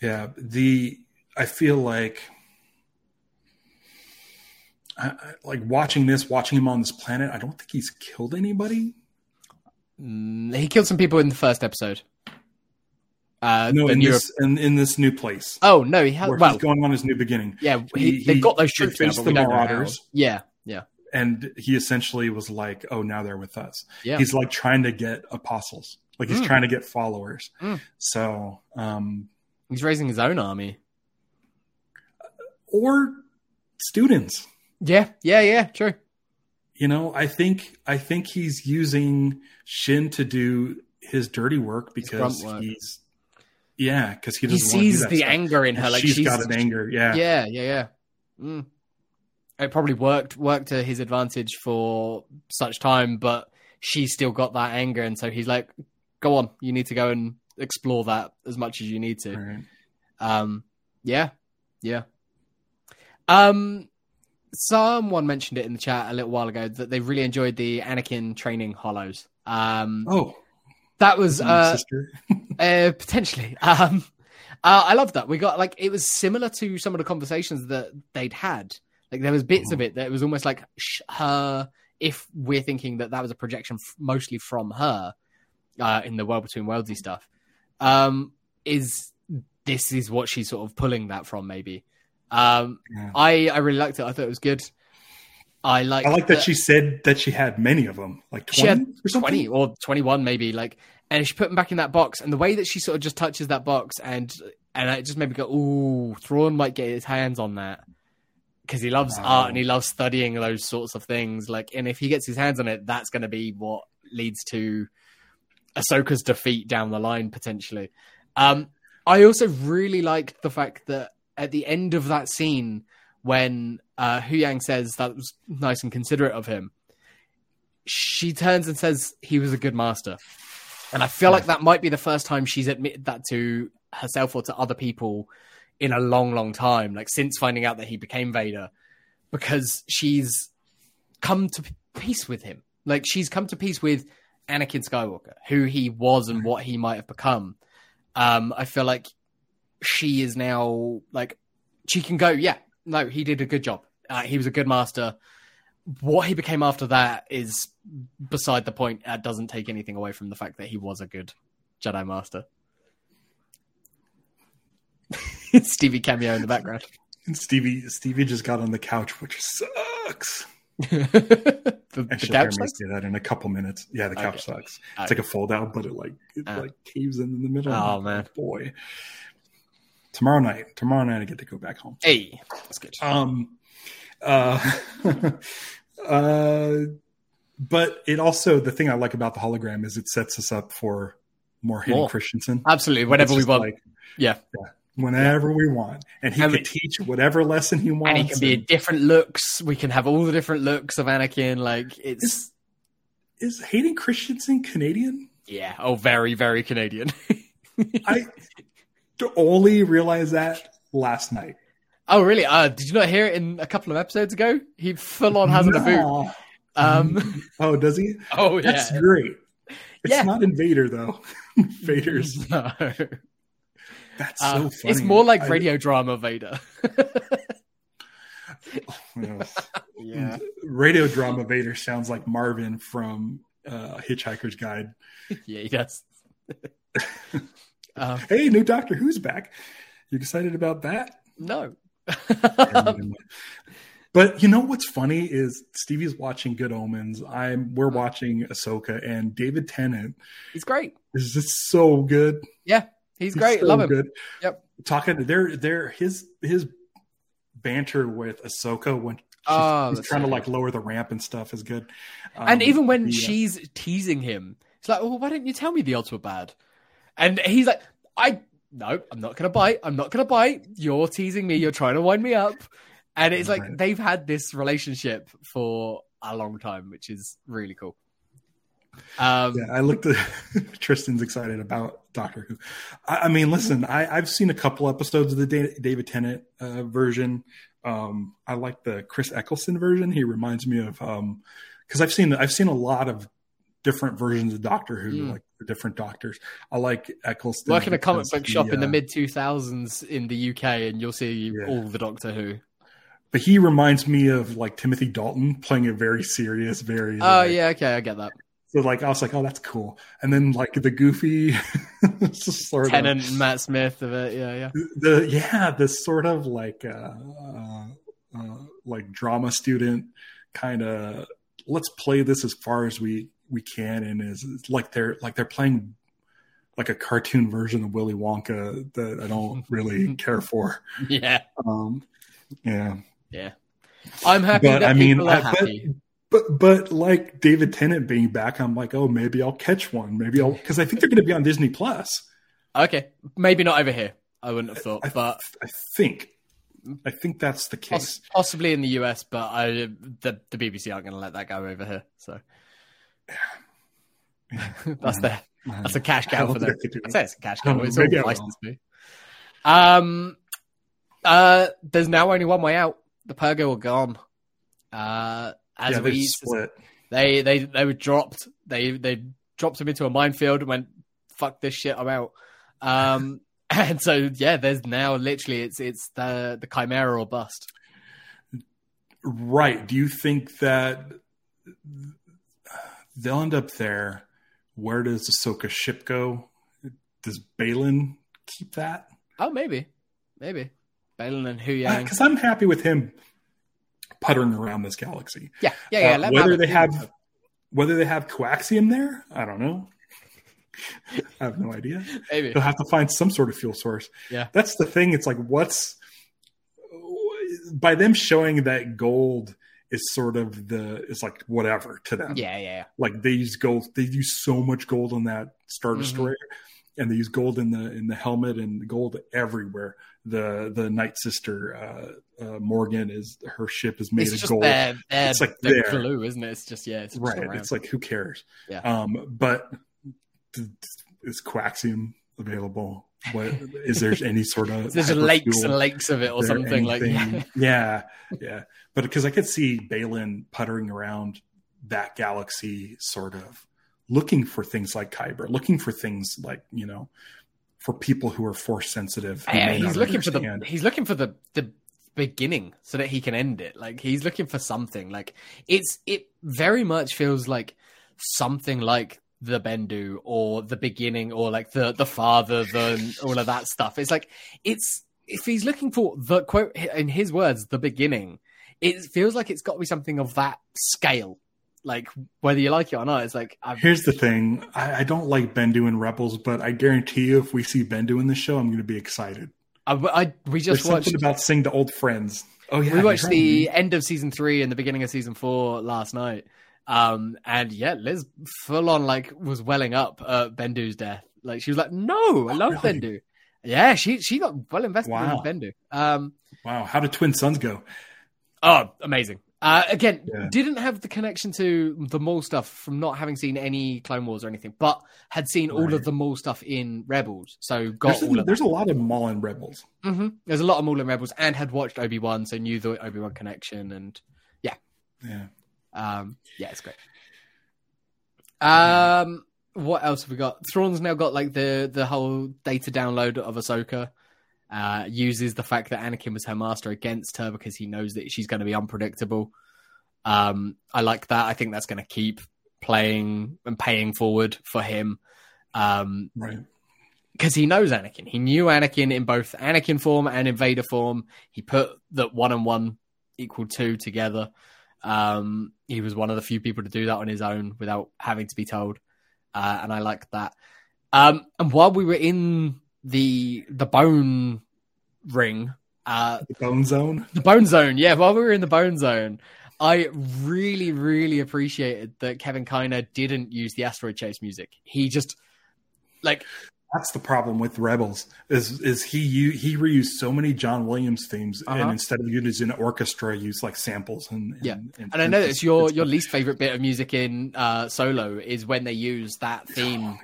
Yeah. The I feel like. I, I, like watching this, watching him on this planet, I don't think he's killed anybody. Mm, he killed some people in the first episode. Uh, No, in this in, in this new place oh no, he has. where Well, he's going on his new beginning, yeah, he- he, they've got those troops now, but the we don't know. Marauders. Yeah, yeah, and he essentially was like, "Oh, now they're with us." yeah. He's like trying to get apostles, like he's Mm. trying to get followers. Mm. So, um, He's raising his own army. or students. Yeah, yeah, yeah. True. You know, I think I think he's using Shin to do his dirty work because work. he's yeah, because he He doesn't want to do sees that the stuff. anger in her. Like she's she's got an anger. Yeah, Yeah, yeah, yeah. Mm. It probably worked worked to his advantage for such time, but she's still got that anger, and so he's like, "Go on, you need to go and explore that as much as you need to." Right. Um, yeah, yeah. Um, someone mentioned it in the chat a little while ago that they really enjoyed the Anakin training hollows. Um, Oh, that was uh, <laughs> uh, potentially. Um, uh, I love that. We got like it was similar to some of the conversations that they'd had. Like there was bits of it that it was almost like sh- her. If we're thinking that that was a projection f- mostly from her uh, in the world between worldsy stuff, um, is this is what she's sort of pulling that from? Maybe. Um, Yeah. I I really liked it. I thought it was good. I like. I like that she said that she had many of them, like twenty or 20 or 21 maybe like and she put them back in that box and the way that she sort of just touches that box and and it just made me go ooh Thrawn might get his hands on that because he loves Wow. art and he loves studying those sorts of things like and if he gets his hands on it that's going to be what leads to Ahsoka's defeat down the line potentially um I also really liked the fact that at the end of that scene when uh Huyang says that was nice and considerate of him she turns and says he was a good master. And I feel like that might be the first time she's admitted that to herself or to other people in a long, long time, like since finding out that he became Vader, because she's come to peace with him. Like she's come to peace with Anakin Skywalker, who he was and what he might have become. Um, I feel like she is now like she can go, yeah, no, he did a good job. Uh, he was a good master what he became after that is beside the point. It doesn't take anything away from the fact that he was a good Jedi Master. <laughs> Stevie cameo in the background. And Stevie Stevie just got on the couch, which sucks. <laughs> the, the couch sucks? say that in a couple minutes. Yeah, the couch Okay. sucks. Okay. It's like a fold out, but it like it Ah. like caves in in the middle. Oh, man. boy! Tomorrow night, tomorrow night, I get to go back home. Hey, that's good. Um, uh, <laughs> uh, but it also the thing I like about the hologram is it sets us up for more Hayden. Christensen. Absolutely, whenever we want. like, yeah, whenever we want, and he And can teach whatever lesson he wants. and he can be in different looks. We can have all the different looks of Anakin. Like it's Is- is Hayden Christensen Canadian? yeah, oh, very very Canadian. <laughs> I only realized that last night. oh, really? Uh, did you not hear it in a couple of episodes ago? He full on has it a boot. Um, <laughs> Oh, does he? oh yeah. That's great. It's Yeah. not Invader though. <laughs> Vader's <laughs> No. that's Uh, so funny. it's more like I- radio drama Vader. you yeah. radio drama Vader sounds like Marvin from uh, Hitchhiker's Guide. yeah, he does. Um, Hey, new Doctor Who's back. You excited about that? no. <laughs> but you know what's funny is Stevie's watching Good Omens. I'm we're watching Ahsoka, and David Tennant He's great. is just so good. Yeah, he's great. so Love him. Good. Yep. Talking, they're they're his his banter with Ahsoka when she's, Oh, he's trying to like lower the ramp and stuff is good. and Um, even when she's teasing him, it's like, "Oh, why don't you tell me the odds were bad?" And he's like, "I no, I'm not gonna bite. I'm not gonna bite. You're teasing me. You're trying to wind me up." And it's like they've had this relationship for a long time, which is really cool. Um, Yeah, I looked at <laughs> Tristan's excited about Doctor Who. I, I mean, listen, I, I've seen a couple episodes of the David Tennant uh, version. Um, I like the Chris Eccleston version. He reminds me of because I've seen I've seen a lot of different versions of Doctor Who, Mm. like the different doctors. I like Eccleston. work in a comic book he, shop in the uh, mid 2000s in the UK, and you'll see Yeah. all the Doctor Who. But he reminds me of like Timothy Dalton playing a very serious, very. Oh like, yeah, okay, I get that. So like I was like, oh, that's cool. And then like the goofy, <laughs> sort of and Matt Smith of it, yeah, yeah. the yeah this sort of like uh, uh, uh like drama student kind of let's play this as far as we we can and is it's like they're like they're playing like a cartoon version of Willy Wonka that I don't <laughs> really care for. Yeah, Um, yeah, yeah. I'm happy But, that I mean, people are I- but- but but like David Tennant being back, I'm like, oh, maybe I'll catch one. Maybe I'll because I think they're going to be on Disney Plus. Okay, maybe not over here. I wouldn't have thought, I, but I think I think that's the case. poss- possibly in the US. But I, the the BBC aren't going to let that go over here. So that's their that's a cash cow for them. I could do I it. say it's a cash cow. It's all maybe I will. licensed movie. Um, uh, there's now only one way out. The Purrgil are gone. Uh, as yeah, they we split. they they they were dropped. They they dropped him into a minefield and went, "Fuck this shit, I'm out." Um, <laughs> and so yeah, there's now literally it's it's the the chimera or bust. Right. Do you think that they'll end up there? Where does Ahsoka's ship go? Does Baylan keep that? Oh, maybe, maybe Baylan and Huyang. Because I'm happy with him puttering around this galaxy. yeah, yeah, yeah. Uh, whether they have whether they have coaxium there, I don't know. <laughs> I have no idea. maybe. They'll have to find some sort of fuel source. Yeah. That's the thing. It's like what's by them showing that gold is sort of the is like whatever to them. Yeah, yeah, Like they use gold. They use so much gold on that Star Mhm. Destroyer, and they use gold in the in the helmet and gold everywhere. The the Night Sister uh, uh, Morgan is her ship is made It's of gold. their, their, It's like their there. glue, isn't it? It's just yeah, it's just right. around. It's like who cares? Yeah. Um, but is coaxium available? What is there any sort of <laughs> there's lakes and lakes of it or something like anything- <laughs> yeah, yeah. But because I could see Baylan puttering around that galaxy, sort of looking for things like Kyber, looking for things like you know, for people who are force sensitive. Yeah, he's looking for the he's looking for the the beginning so that he can end it. Like he's looking for something. Like it's it very much feels like something like the Bendu or the beginning or like the the father, the all of that stuff. It's like it's if he's looking for the quote in his words, the beginning, it feels like it's got to be something of that scale. Like whether you like it or not, it's like I've, Here's the thing: I, I don't like Bendu and Rebels, but I guarantee you, if we see Bendu in the show, I'm going to be excited. I, I we just There's watched something about seeing the old friends. Oh yeah, we watched the end of season three and the beginning of season four last night. Um, and yeah, Liz full on like was welling up at Bendu's death. Like she was like, "No, I love Oh, really? Bendu." Yeah, she she got well invested Wow. in Bendu. Um, Wow, how did Twin Suns go? oh, amazing. Uh, again, Yeah. didn't have the connection to the Maul stuff from not having seen any Clone Wars or anything, but had seen all of the Maul stuff in Rebels. So got There's, all a, of there's a lot of Maul and Rebels. hmm There's a lot of Maul and Rebels, and had watched Obi Wan, so knew the Obi Wan connection, and yeah, Yeah, Um, yeah, it's great. Um, what else have we got? Thrawn's now got like the the whole data download of Ahsoka. Uh, uses the fact that Anakin was her master against her because he knows that she's going to be unpredictable. Um, I like that. I think that's going to keep playing and paying forward for him. Um, Right. because he knows Anakin. He knew Anakin in both Anakin form and Invader form. He put that one and one equal two together. Um, he was one of the few people to do that on his own without having to be told, uh, and I liked that. Um, and while we were in the the bone ring, uh, The Bone Zone. the bone zone, yeah, while we were in the bone zone, I really, really appreciated that Kevin Kiner didn't use the asteroid chase music. He just like That's the problem with Rebels. Is is he he reused so many John Williams themes, Uh-huh. and instead of using an orchestra, used like samples and, and Yeah. And, And I know it's your it's- your least favorite bit of music in uh, Solo is when they use that theme.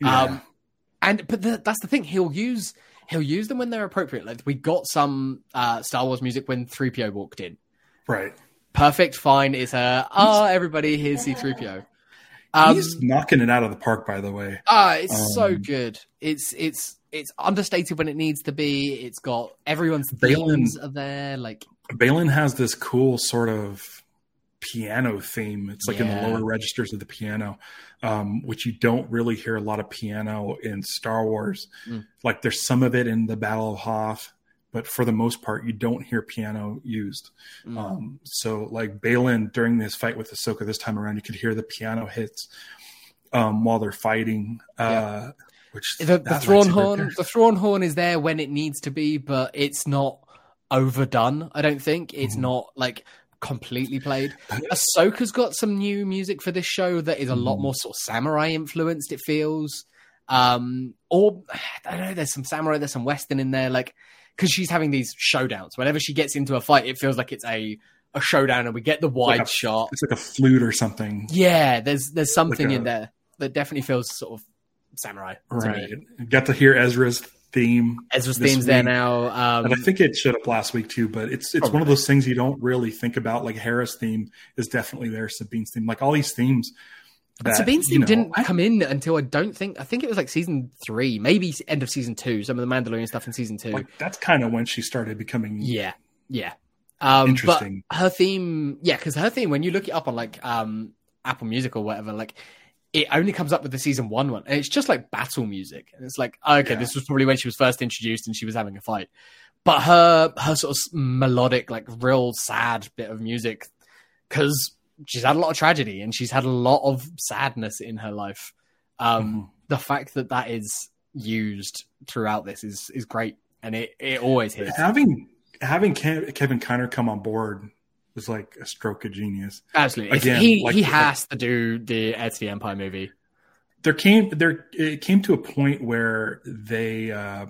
Yeah. Um, and but the, that's the thing he'll use he'll use them when they're appropriate. Like we got some uh, Star Wars music when 3PO walked in. right. Perfect, fine. It's a oh everybody here's C3PO. Um, He's knocking it out of the park, by the way. ah, it's so um, good. It's it's it's understated when it needs to be. It's got everyone's Baylan- themes are there. Like Baylan has this cool sort of piano theme. It's like in the lower registers of the piano, um, which you don't really hear a lot of piano in Star Wars. Mm. Like there's some of it in the Battle of Hoth, but for the most part, you don't hear piano used. mm. Um, so like Baylan during this fight with Ahsoka this time around, you could hear the piano hits um, while they're fighting. Uh, Which the, the thrawn horn there- the thrawn horn is there when it needs to be but it's not overdone i don't think it's Mhm. not like completely played <laughs> ahsoka's got some new music for this show that is a lot Mhm. more sort of samurai influenced it feels um or i don't know there's some samurai there's some western in there like because she's having these showdowns whenever she gets into a fight it feels like it's a a showdown and we get the wide Like a- shot It's like a flute or something. yeah there's there's something Like a- in there that definitely feels sort of samurai. Right. Got to hear Ezra's theme. Ezra's theme's there now. Um, and I think it showed up last week too, but it's it's one of those things you don't really think about. Like Hera's theme is definitely there, Sabine's theme, like all these themes. That, Sabine's you theme know, didn't I- come in until I don't think I think it was like season three, maybe end of season two. Some of the Mandalorian stuff in season two. like that's kind of when she started becoming yeah, yeah. Um, Interesting. But her theme, yeah, because her theme, when you look it up on like um, Apple Music or whatever, like it only comes up with the season one one, and it's just like battle music, and it's like okay, Yeah. this was probably when she was first introduced and she was having a fight. But her her sort of melodic, like real sad bit of music, because she's had a lot of tragedy and she's had a lot of sadness in her life. Um, Mhm. The fact that that is used throughout this is is great, and it it always hits. having having Ke- Kevin Kiner come on board was like a stroke of genius. Absolutely. Again, he like- he has to do the to the Empire movie. There came there it came to a point where they uh,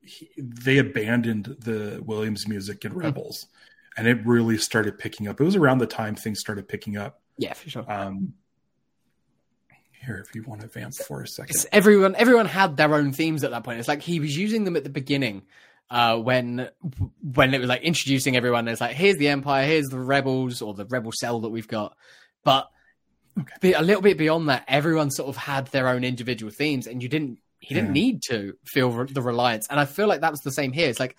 he, they abandoned the Williams music in Rebels, and it really started picking up. It was around the time things started picking up. Yeah, for sure. Um, here, if you want to vamp for a second, It's everyone everyone had their own themes at that point. It's like he was using them at the beginning. Uh, when when it was like introducing everyone, it's like here's the Empire, here's the rebels or the rebel cell that we've got. But Okay. a little bit beyond that, everyone sort of had their own individual themes, and you didn't he didn't Yeah. need to feel the reliance. And I feel like that was the same here. It's like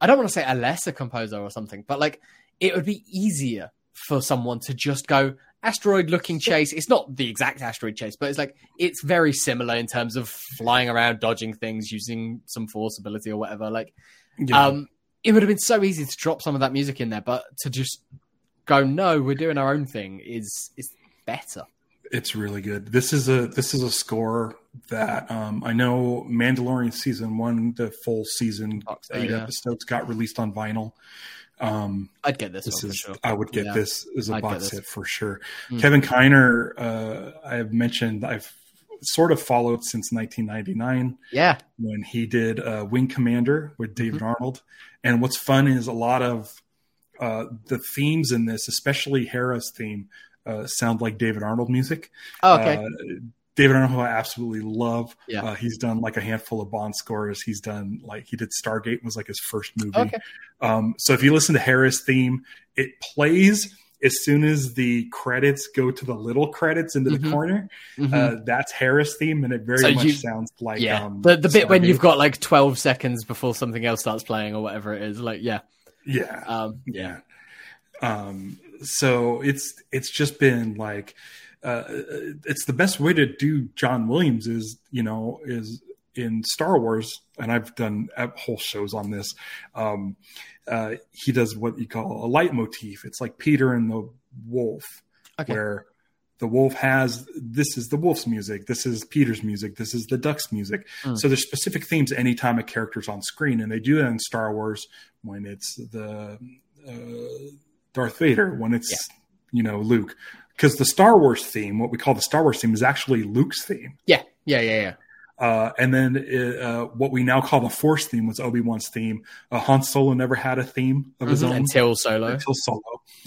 I don't want to say a lesser composer or something, but like it would be easier for someone to just go asteroid looking chase. It's not the exact asteroid chase, but it's like it's very similar in terms of flying around, dodging things, using some force ability or whatever. Like Yeah. um it would have been so easy to drop some of that music in there, but to just go, no, we're doing our own thing is is better. It's really good. This is a this is a score that um, I know Mandalorian season one, the full season eight yeah. episodes got released on vinyl. Um, I'd get this, this is sure. I would get Yeah. this as a I'd box set for sure. Mm. Kevin Kiner, uh, I have mentioned I've sort of followed since 1999 Yeah. when he did uh, Wing Commander with David Arnold. And what's fun is a lot of uh, the themes in this, especially Hera's theme, uh, sound like David Arnold music. Oh, okay. Uh, David Arnold, who I absolutely love. Yeah. Uh, he's done like a handful of Bond scores. He's done like he did Stargate was like his first movie. okay. Um, so if you listen to Hera's theme, it plays as soon as the credits go to the little credits into the Mhm. corner. Mhm. Uh, that's Hera's theme, and it very So much you- sounds like yeah. um, the the bit when you've got like 12 seconds before something else starts playing or whatever it is. Like, yeah. yeah Um, yeah. Um, so it's it's just been like uh, it's the best way to do John Williams is you know is in Star Wars, and I've done whole shows on this. Um, uh, he does what you call a leitmotif. It's like Peter and the Wolf, Okay. where the wolf has this is the wolf's music, this is Peter's music, this is the duck's music. Mm. So there's specific themes anytime a character's on screen, and they do that in Star Wars when it's the uh, Darth Vader, when it's you know Luke, because the Star Wars theme, what we call the Star Wars theme, is actually Luke's theme. Yeah, yeah, yeah, yeah. Uh, and then uh, what we now call the Force theme was Obi Wan's theme. Uh, Han Solo never had a theme of his Mhm, own Until Solo. until Solo.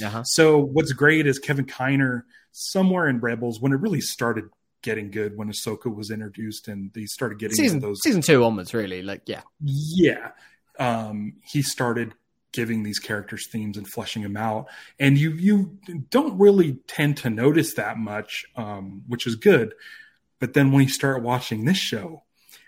Uh-huh. So what's great is Kevin Kiner somewhere in Rebels when it really started getting good when Ahsoka was introduced and they started getting Season those. season two onwards, really. Like, yeah, Yeah, um, he started giving these characters themes and fleshing them out, and you you don't really tend to notice that much, um, which is good. But then when you start watching this show.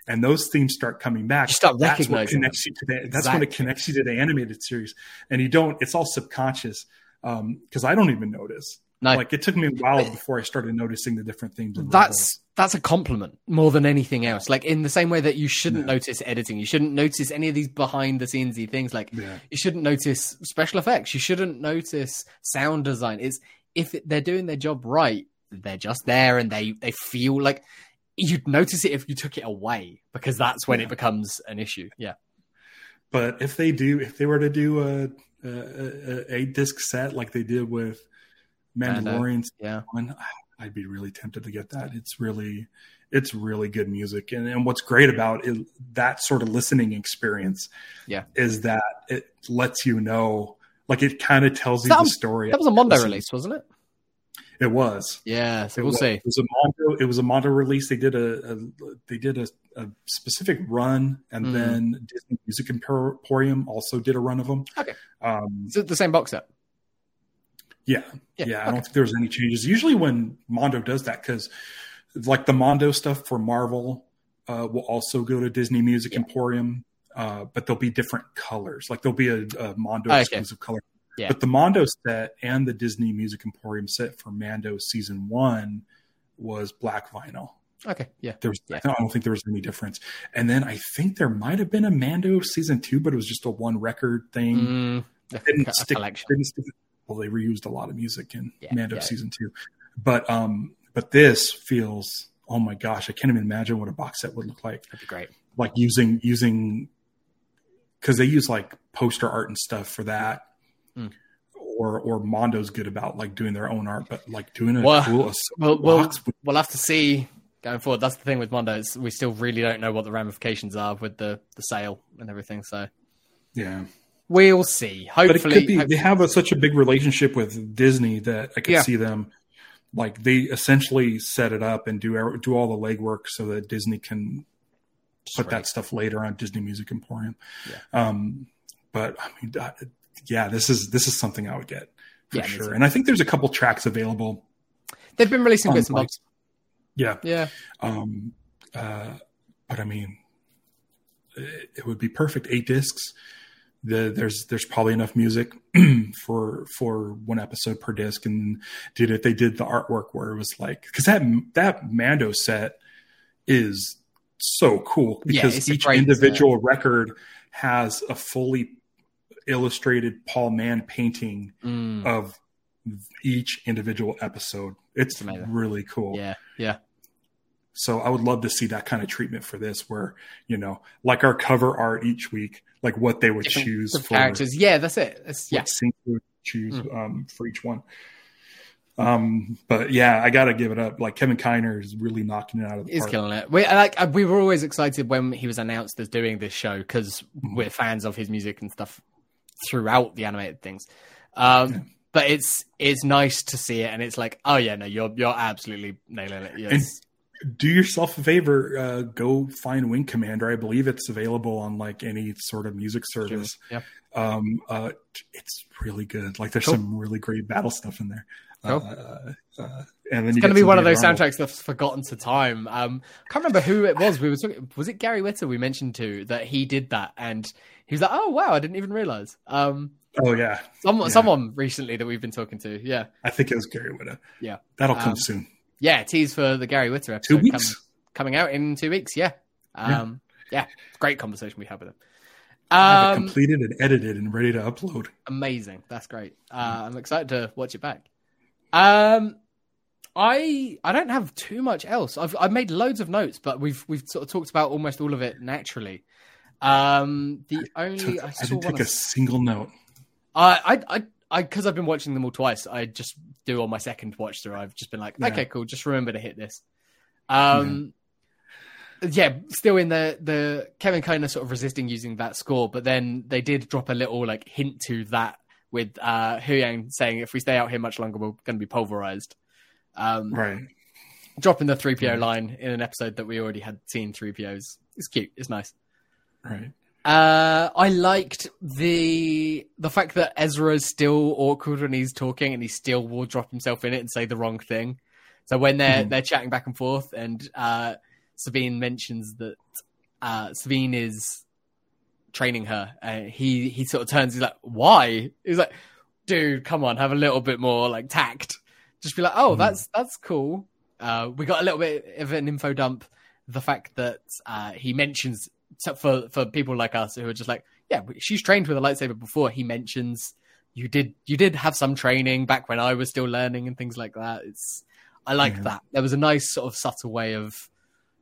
And those themes start coming back. You start that's what connects you to the. That's when it connects you to the animated series, and you don't. It's all subconscious because I don't even notice. no, Like it took me a while before I started noticing the different themes. in that's that's a compliment more than anything else. Like in the same way that you shouldn't Yeah. notice editing, you shouldn't notice any of these behind the scenesy things. Like Yeah. you shouldn't notice special effects. You shouldn't notice sound design. It's if they're doing their job right, they're just there and they they feel like you'd notice it if you took it away because that's when Yeah. it becomes an issue. Yeah, But if they do, if they were to do a, a, a eight disc set like they did with Mando. Mandalorian yeah. one, I'd be really tempted to get that. It's really, it's really good music, and and what's great about it, that sort of listening experience, Yeah. is that it lets you know, like it kind of tells you That the story. That was a Mondo release, wasn't it? It was. Yeah, so It we'll was, see. It was a Mondo. It was a Mondo release. They did a, a they did a, a specific run, and Mhm. then Disney Music Emporium also did a run of them. Okay. Um, Is it the same box set? Yeah, Yeah, yeah. I don't think there was any changes. Usually, when Mondo does that, because like the Mondo stuff for Marvel uh, will also go to Disney Music Yeah. Emporium, uh, but there'll be different colors. Like there'll be a, a Mondo Okay. exclusive color. Yeah. But the Mondo set and the Disney Music Emporium set for Mando season one was black vinyl. Okay, yeah. There was, Yeah. I don't think there was any difference. And then I think there might have been a Mando season two, but it was just a one record thing. Mm, didn't stick. Didn't stick. Well, they reused a lot of music in Yeah, Mando yeah. season two, but um, but this feels. Oh my gosh, I can't even imagine what a box set would look like. That'd be great. Like using using because they use like poster art and stuff for that. Mm. Or, or Mondo's good about like doing their own art, but like doing a Well, cool Well, we'll, we'll have to see going forward. That's the thing with Mondo. Is we still really don't know what the ramifications are with the, the sale and everything. So yeah. We'll see. but it Hopefully, could be hope- they have a, such a big relationship with Disney that I could Yeah. see them like they essentially set it up and do do all the legwork so that Disney can put that stuff later on Disney Music Emporium. Yeah. Um, but I mean, that, yeah, this is this is something I would get for Yeah, sure. And I think there's a couple tracks available. They've been releasing bits and bobs. Yeah. Yeah, Um, uh, but I mean, it, it would be perfect. Eight discs. The, there's there's probably enough music <clears throat> for for one episode per disc, and did it. They did the artwork where it was like because that that Mando set is so cool because a each great individual record has a fully illustrated Paul Mann painting Mm, of each individual episode. It's really cool. yeah, yeah. So I would love to see that kind of treatment for this, where you know, like our cover art each week, like what they would Different- choose for characters. Yeah, that's it. It's, yeah, what scene would choose Mm. um, for each one. Um, but yeah, I got to give it up. Like Kevin Kiner is really knocking it out of the way. he's park. killing it. We like uh, we were always excited when he was announced as doing this show because Mm-hmm. we're fans of his music and stuff throughout the animated things. Um, Yeah. But it's it's nice to see it, and it's like, oh yeah, no, you're you're absolutely nailing it. Yes. Do yourself a favor, uh, go find Wing Commander. I believe it's available on like any sort of music service. yeah. Um, uh, it's really good. Like there's Cool. some really great battle stuff in there. Cool. Uh, uh, and then It's going to be one of those Arnold. soundtracks that's forgotten to time. Um, I can't remember who it was. We were talking. Was it Gary Whitta we mentioned to that he did that, and he was like, "Oh wow, I didn't even realize." Um, Oh yeah, Someone, Yeah. someone recently that we've been talking to. Yeah, I think it was Gary Whitta. Yeah. that'll come Um, soon. Yeah. Tease for the Gary Whitta Two episode weeks. com- coming out in two weeks. Yeah, Yeah. um, yeah. Great conversation we had with him. I have it Um, completed and edited and ready to upload. amazing. That's great. Uh, I'm excited to watch it back. Um, I I don't have too much else. I've I've made loads of notes, but we've we've sort of talked about almost all of it naturally. Um, the only Took- I I didn't take of- a single note. I I I I because I've been watching them all twice. I just do on my second watch through. I've just been like, Yeah. okay, cool. Just remember to hit this. Um, yeah, still in the the Kevin kind of sort of resisting using that score, but then they did drop a little like hint to that with uh Huyang saying if we stay out here much longer, we're going to be pulverized. Um, Right. dropping the three PO Right. line in an episode that we already had seen three POs. It's cute. It's nice. Right. Uh, I liked the the fact that Ezra is still awkward when he's talking, and he still will drop himself in it and say the wrong thing. So when they're Mhm. they're chatting back and forth, and uh, Sabine mentions that uh, Sabine is training her, uh, he he sort of turns. He's like, "Why?" He's like, "Dude, come on, have a little bit more like tact. Just be like, oh, Mhm. that's that's cool." Uh, we got a little bit of an info dump. The fact that uh, he mentions so for for people like us who are just like, yeah, she's trained with a lightsaber before. He mentions you did you did have some training back when I was still learning and things like that. It's I like Yeah. that. There was a nice sort of subtle way of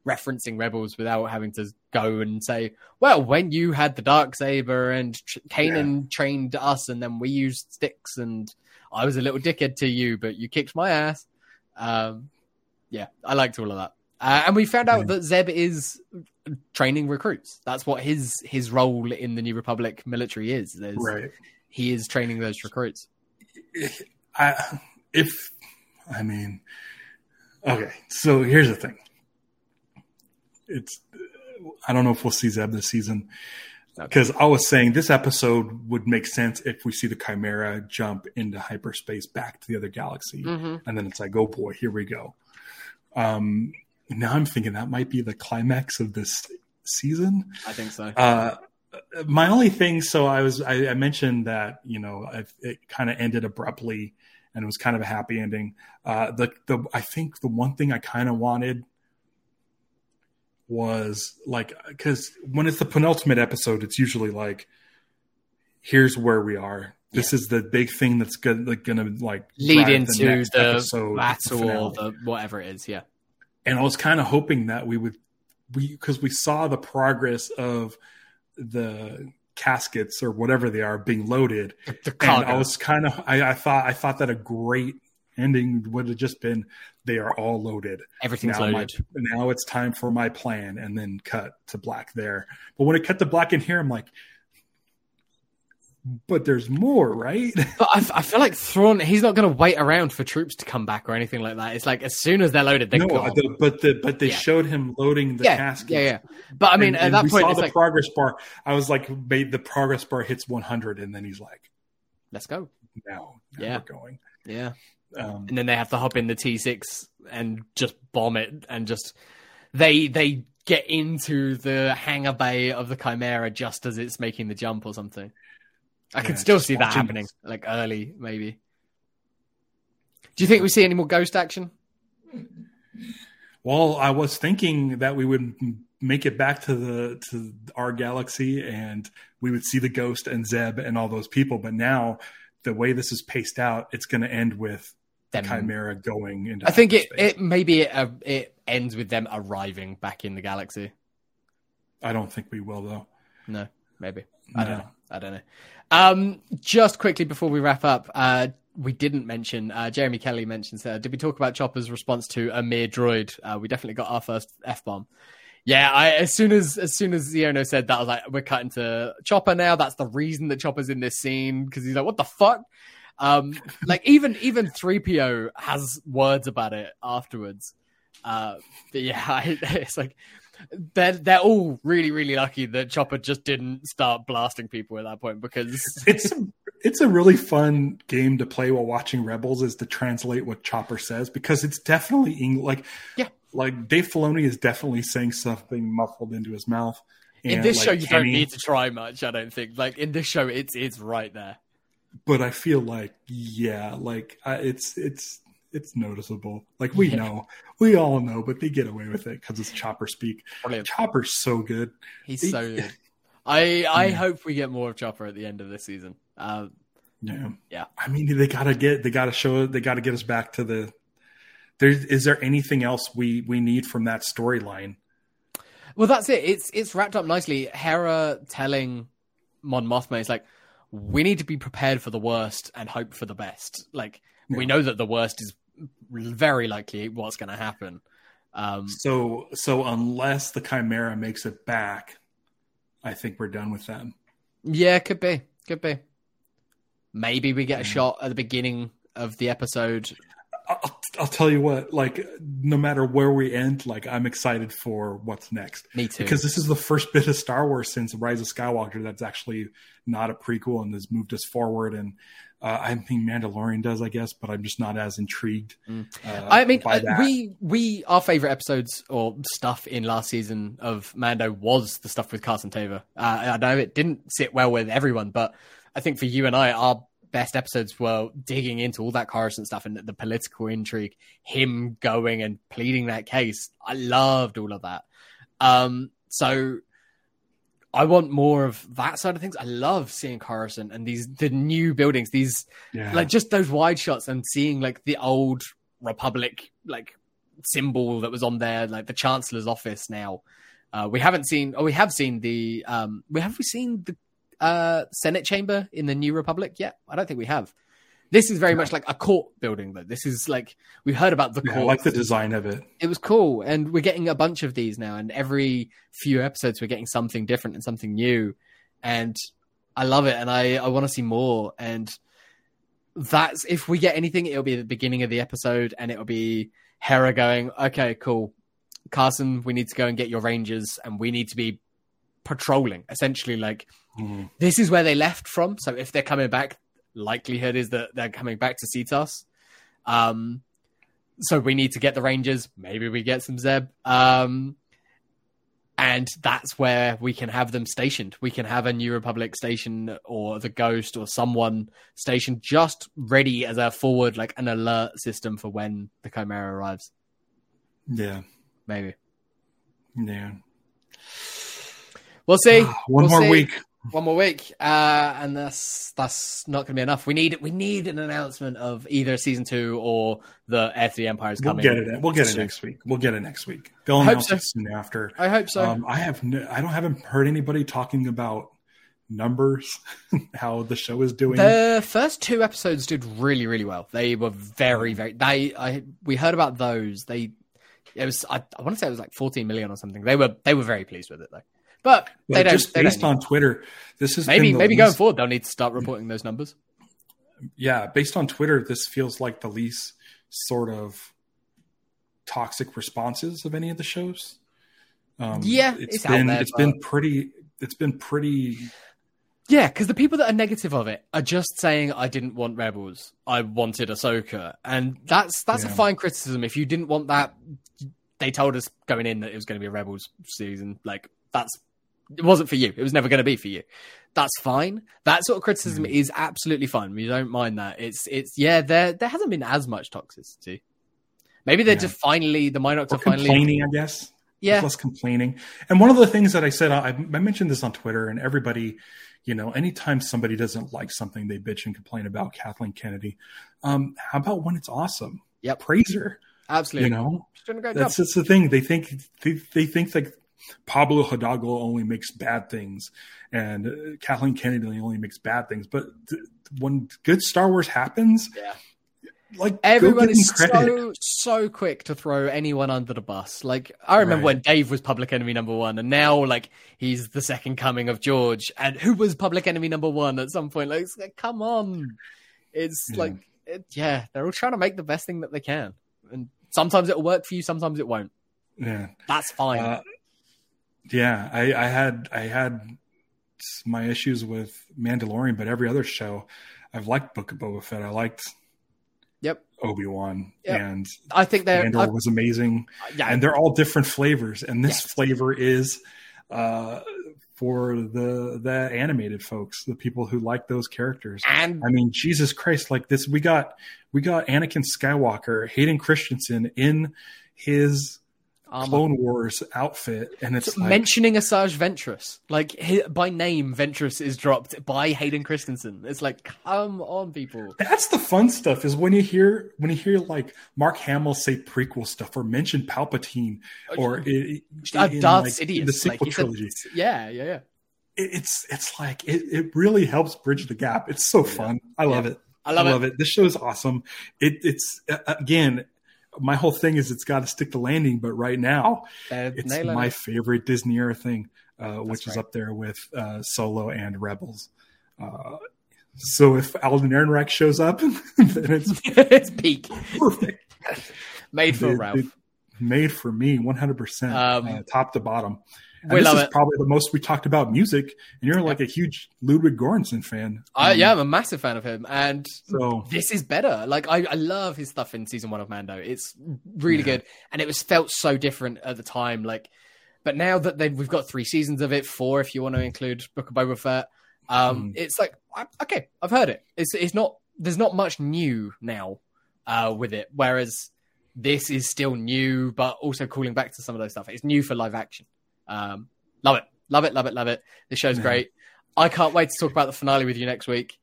referencing rebels without having to go and say, well, when you had the dark saber and Ch- Kanan trained us and then we used sticks and I was a little dickhead to you, but you kicked my ass. Um, yeah, I liked all of that. Uh, and we found out that Zeb is training recruits. That's what his his role in the New Republic military is. There's, Right. He is training those recruits. I, if I mean, okay. So here's the thing. It's I don't know if we'll see Zeb this season because I was saying this episode would make sense if we see the Chimera jump into hyperspace back to the other galaxy, Mm-hmm. and then it's like, oh boy, here we go. Um, now I'm thinking that might be the climax of this season. I think so. Uh, my only thing, so I was, I, I mentioned that you know it kind of ended abruptly, and it was kind of a happy ending. Uh, the the I think the one thing I kind of wanted was like because when it's the penultimate episode, it's usually like, here's where we are. This is the big thing that's gonna like, gonna like Lead into the, episode, battle or the whatever it is. Yeah. And I was kind of hoping that we would we because we saw the progress of the caskets or whatever they are being loaded The and. I was kind of I, I thought I thought that a great ending would have just been they are all loaded Everything's now, my, loaded. now it's time for my plan and then cut to black there but when it cut to black in here I'm like but there's more right <laughs> But I, I feel like Thrawn, he's not going to wait around for troops to come back or anything like that. It's like as soon as they're loaded, they're no gone. the, but the but they Yeah. showed him loading the yeah, caskets yeah, yeah. But I mean, And- at and that we point, saw it's the like, progress bar. I was like, made the progress bar hits 100, and then he's like, let's go. now, now Yeah. we're going. Yeah. Um, And then they have to hop in the T6 and just bomb it and just they they get into the hangar bay of the Chimera just as it's making the jump or something. I can Yeah, still see that happening, like early maybe. Do you think we see any more ghost action? well, I was thinking that we would make it back to the to our galaxy, and we would see the ghost and Zeb and all those people. But now, the way this is paced out, it's going to end with Them- Chimera going into. I think it, hyperspace. it maybe it, uh, it ends with them arriving back in the galaxy. I don't think we will though. No, maybe. I don't No. know. I don't know. Um, just quickly before we wrap up, uh, we didn't mention. Uh, Jeremy Kelly mentions. Uh, did we talk about Chopper's response to a mere droid? Uh, we definitely got our first f bomb. Yeah, I, as soon as as soon as Ziono said that, I was like, we're cutting to Chopper now. That's the reason that Chopper's in this scene because he's like, what the fuck? Um, <laughs> like even even three PO has words about it afterwards. Uh, but yeah, <laughs> I, it's like they're they're all really really lucky that Chopper just didn't start blasting people at that point because <laughs> It's it's a really fun game to play while watching Rebels is to translate what Chopper says because it's definitely English. Like Yeah. like Dave Filoni is definitely saying something muffled into his mouth. in this like, show you don't need to try much. I don't think. Like in this show, it's it's right there. but I feel like yeah, like I, it's it's it's noticeable. Like we Yeah. know, we all know, but they get away with it because it's Chopper speak. Brilliant. Chopper's so good. He's He- so <laughs> good. I I Yeah. hope we get more of Chopper at the end of this season. Um, Yeah, Yeah. I mean, they gotta get, they gotta show, they gotta get us back to the. There is there anything else we we need from that storyline? well, that's it. It's it's wrapped up nicely. Hera telling Mon Mothma is like, we need to be prepared for the worst and hope for the best. Like we know that the worst is very likely what's going to happen. Um, So so unless the Chimera makes it back, I think we're done with them. yeah, could be, could be. Maybe we get a shot at the beginning of the episode. I'll, I'll tell you what, like no matter where we end, like I'm excited for what's next Me too. because this is the first bit of Star Wars since Rise of Skywalker that's actually not a prequel and has moved us forward. And uh, I think Mandalorian does, I guess, but I'm just not as intrigued. Mm. Uh, I mean, we we our favorite episodes or stuff in last season of Mando was the stuff with Carson Teva. Uh, I know it didn't sit well with everyone, but I think for you and I, our best episodes were digging into all that Coruscant stuff and the political intrigue, him going and pleading that case. I loved all of that. Um, so I want more of that side of things. I love seeing Coruscant and these the new buildings, these yeah. like just those wide shots and seeing like the old republic like symbol that was on there like the chancellor's office now uh we haven't seen oh we have seen the um we have we seen the uh senate chamber in the new republic yet i don't think we have this is very much like a court building though. This is like we heard about the Yeah, I court. like the design of it. it was cool. And we're getting a bunch of these now. And every few episodes we're getting something different and something new. And i love it. And i i want to see more. And that's if we get anything it'll be the beginning of the episode. And it'll be hera going okay cool. Carson we need to go and get your rangers. And we need to be patrolling essentially like Mm. this is where they left from. So if they're coming back, likelihood is that they're coming back to Seatos. Um, so we need to get the Rangers. Maybe we get some Zeb. Um, and that's where we can have them stationed. We can have a New Republic station or the Ghost or someone stationed just ready as a forward, like an alert system for when the Chimera arrives. Yeah, Maybe. yeah. We'll see. One We'll more see. week. One more week, uh, and that's that's not going to be enough. We need we need an announcement of either season two or the the Empire is We'll coming. get it. We'll get it next week. We'll get it next week. They'll announce so. it soon after. I hope so. Um, I have. No, I don't haven't heard anybody talking about numbers, <laughs> how the show is doing. the first two episodes did really really well. They were very very. They I we heard about those. They it was I, I want to say it was like 14 million or something. They were they were very pleased with it though. But they don't. just based don't on Twitter, this is maybe maybe going forward they'll need to start reporting those numbers. yeah, based on Twitter, this feels like the least sort of toxic responses of any of the shows. Um, Yeah, it's it's been there, it's but- been pretty. It's been pretty. Yeah, because the people that are negative of it are just saying, "I didn't want rebels. I wanted Ahsoka," and that's that's a fine criticism. If you didn't want that, they told us going in that it was going to be a rebels season. Like that's it wasn't for you. It was never going to be for you. That's fine. That sort of criticism Mm. is absolutely fine. We don't mind that. It's it's yeah. There there hasn't been as much toxicity. Maybe they're Yeah. just finally the Minox are finally complaining, I guess. Yeah less complaining. And one of the things that I said, I, I mentioned this on Twitter, and everybody, you know, anytime somebody doesn't like something, they bitch and complain about Kathleen Kennedy. Um, how about when it's awesome? Yeah, praise her. absolutely. You know, She's doing a great job. that's just the thing. They think they, they think like Pablo Hidalgo only makes bad things, and uh, Kathleen Kennedy only makes bad things. But th- when good Star Wars happens, Yeah. like go Everyone give them is so so quick to throw anyone under the bus. Like I remember Right. when Dave was Public Enemy number one, and now like he's the second coming of George. And who was Public Enemy number one at some point? Like, it's like, come on, it's Yeah. like it, yeah, they're all trying to make the best thing that they can, and sometimes it'll work for you, sometimes it won't. yeah. That's fine. Uh, yeah, I, I had I had my issues with Mandalorian, but every other show, I've liked Book of Boba Fett. I liked yep, Obi Wan, Yep. and I think they're Andor was amazing. yeah, And they're all different flavors, and this Yes. flavor is uh, for the the animated folks, the people who like those characters. And I mean, Jesus Christ, like this, we got we got Anakin Skywalker, Hayden Christensen in his um, Clone Wars outfit, and it's like, mentioning Asajj Ventress, like by name, Ventress is dropped by Hayden Christensen. It's like, come on, people. that's the fun stuff. Is when you hear when you hear like Mark Hamill say prequel stuff or mention Palpatine or it, Uh, in, Darth like, Sidious, in the sequel like said- trilogy. yeah, yeah, yeah. It- it's it's like it, it really helps bridge the gap. It's so fun. I love it. I love, it. it. This show is awesome. It, it's again, my whole thing is it's got to stick the landing. But right now, They're it's my favorite Disney era thing, uh, which is up there with uh, Solo and Rebels. Uh, so if Alden Ehrenreich shows up, <laughs> then it's <laughs> it's peak, perfect. made for It- Ralph. it made for me 100% Um, uh, top to bottom. And we this love is it. probably the most we talked about music, and you're like a huge Ludwig Göransson fan. I, Um, yeah, I'm a massive fan of him, and So this is better. Like I, I love his stuff in season one of Mando. It's really Yeah. good, and it was felt so different at the time. Like, but now that they we've got three seasons of it, four if you want to include Book of Boba Fett, um, Mhm. it's like I, okay, I've heard it. It's it's not there's not much new now uh, with it, whereas this is still new, but also calling back to some of those stuff. It's new for live action. Um, love it, love it, love it, love it. The show's Yeah. great. I can't wait to talk about the finale with you next week.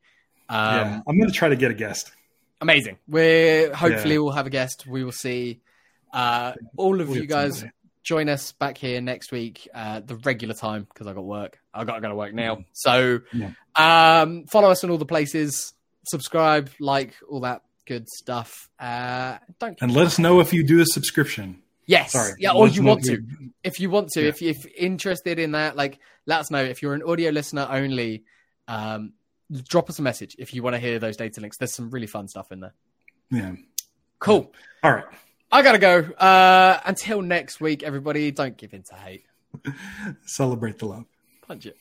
Um, yeah, I'm going to try to get a guest. amazing. We're hopefully Yeah. we'll have a guest. We will see. Uh, all of We'll you guys join us back here next week, uh, the regular time because I got work. I got to go to work now. So, Yeah. um, follow us on all the places. Subscribe, like all that good stuff. Uh, don't And let us know if you do a subscription. Yes, Sorry. yeah, or you want to. If you want to, Yeah. if you're interested in that, like let us know. If you're an audio listener only, um, drop us a message if you want to hear those data links. There's some really fun stuff in there. Yeah. Cool. All right. I gotta go. Uh, until next week, everybody, don't give in to hate. <laughs> Celebrate the love. Punch it.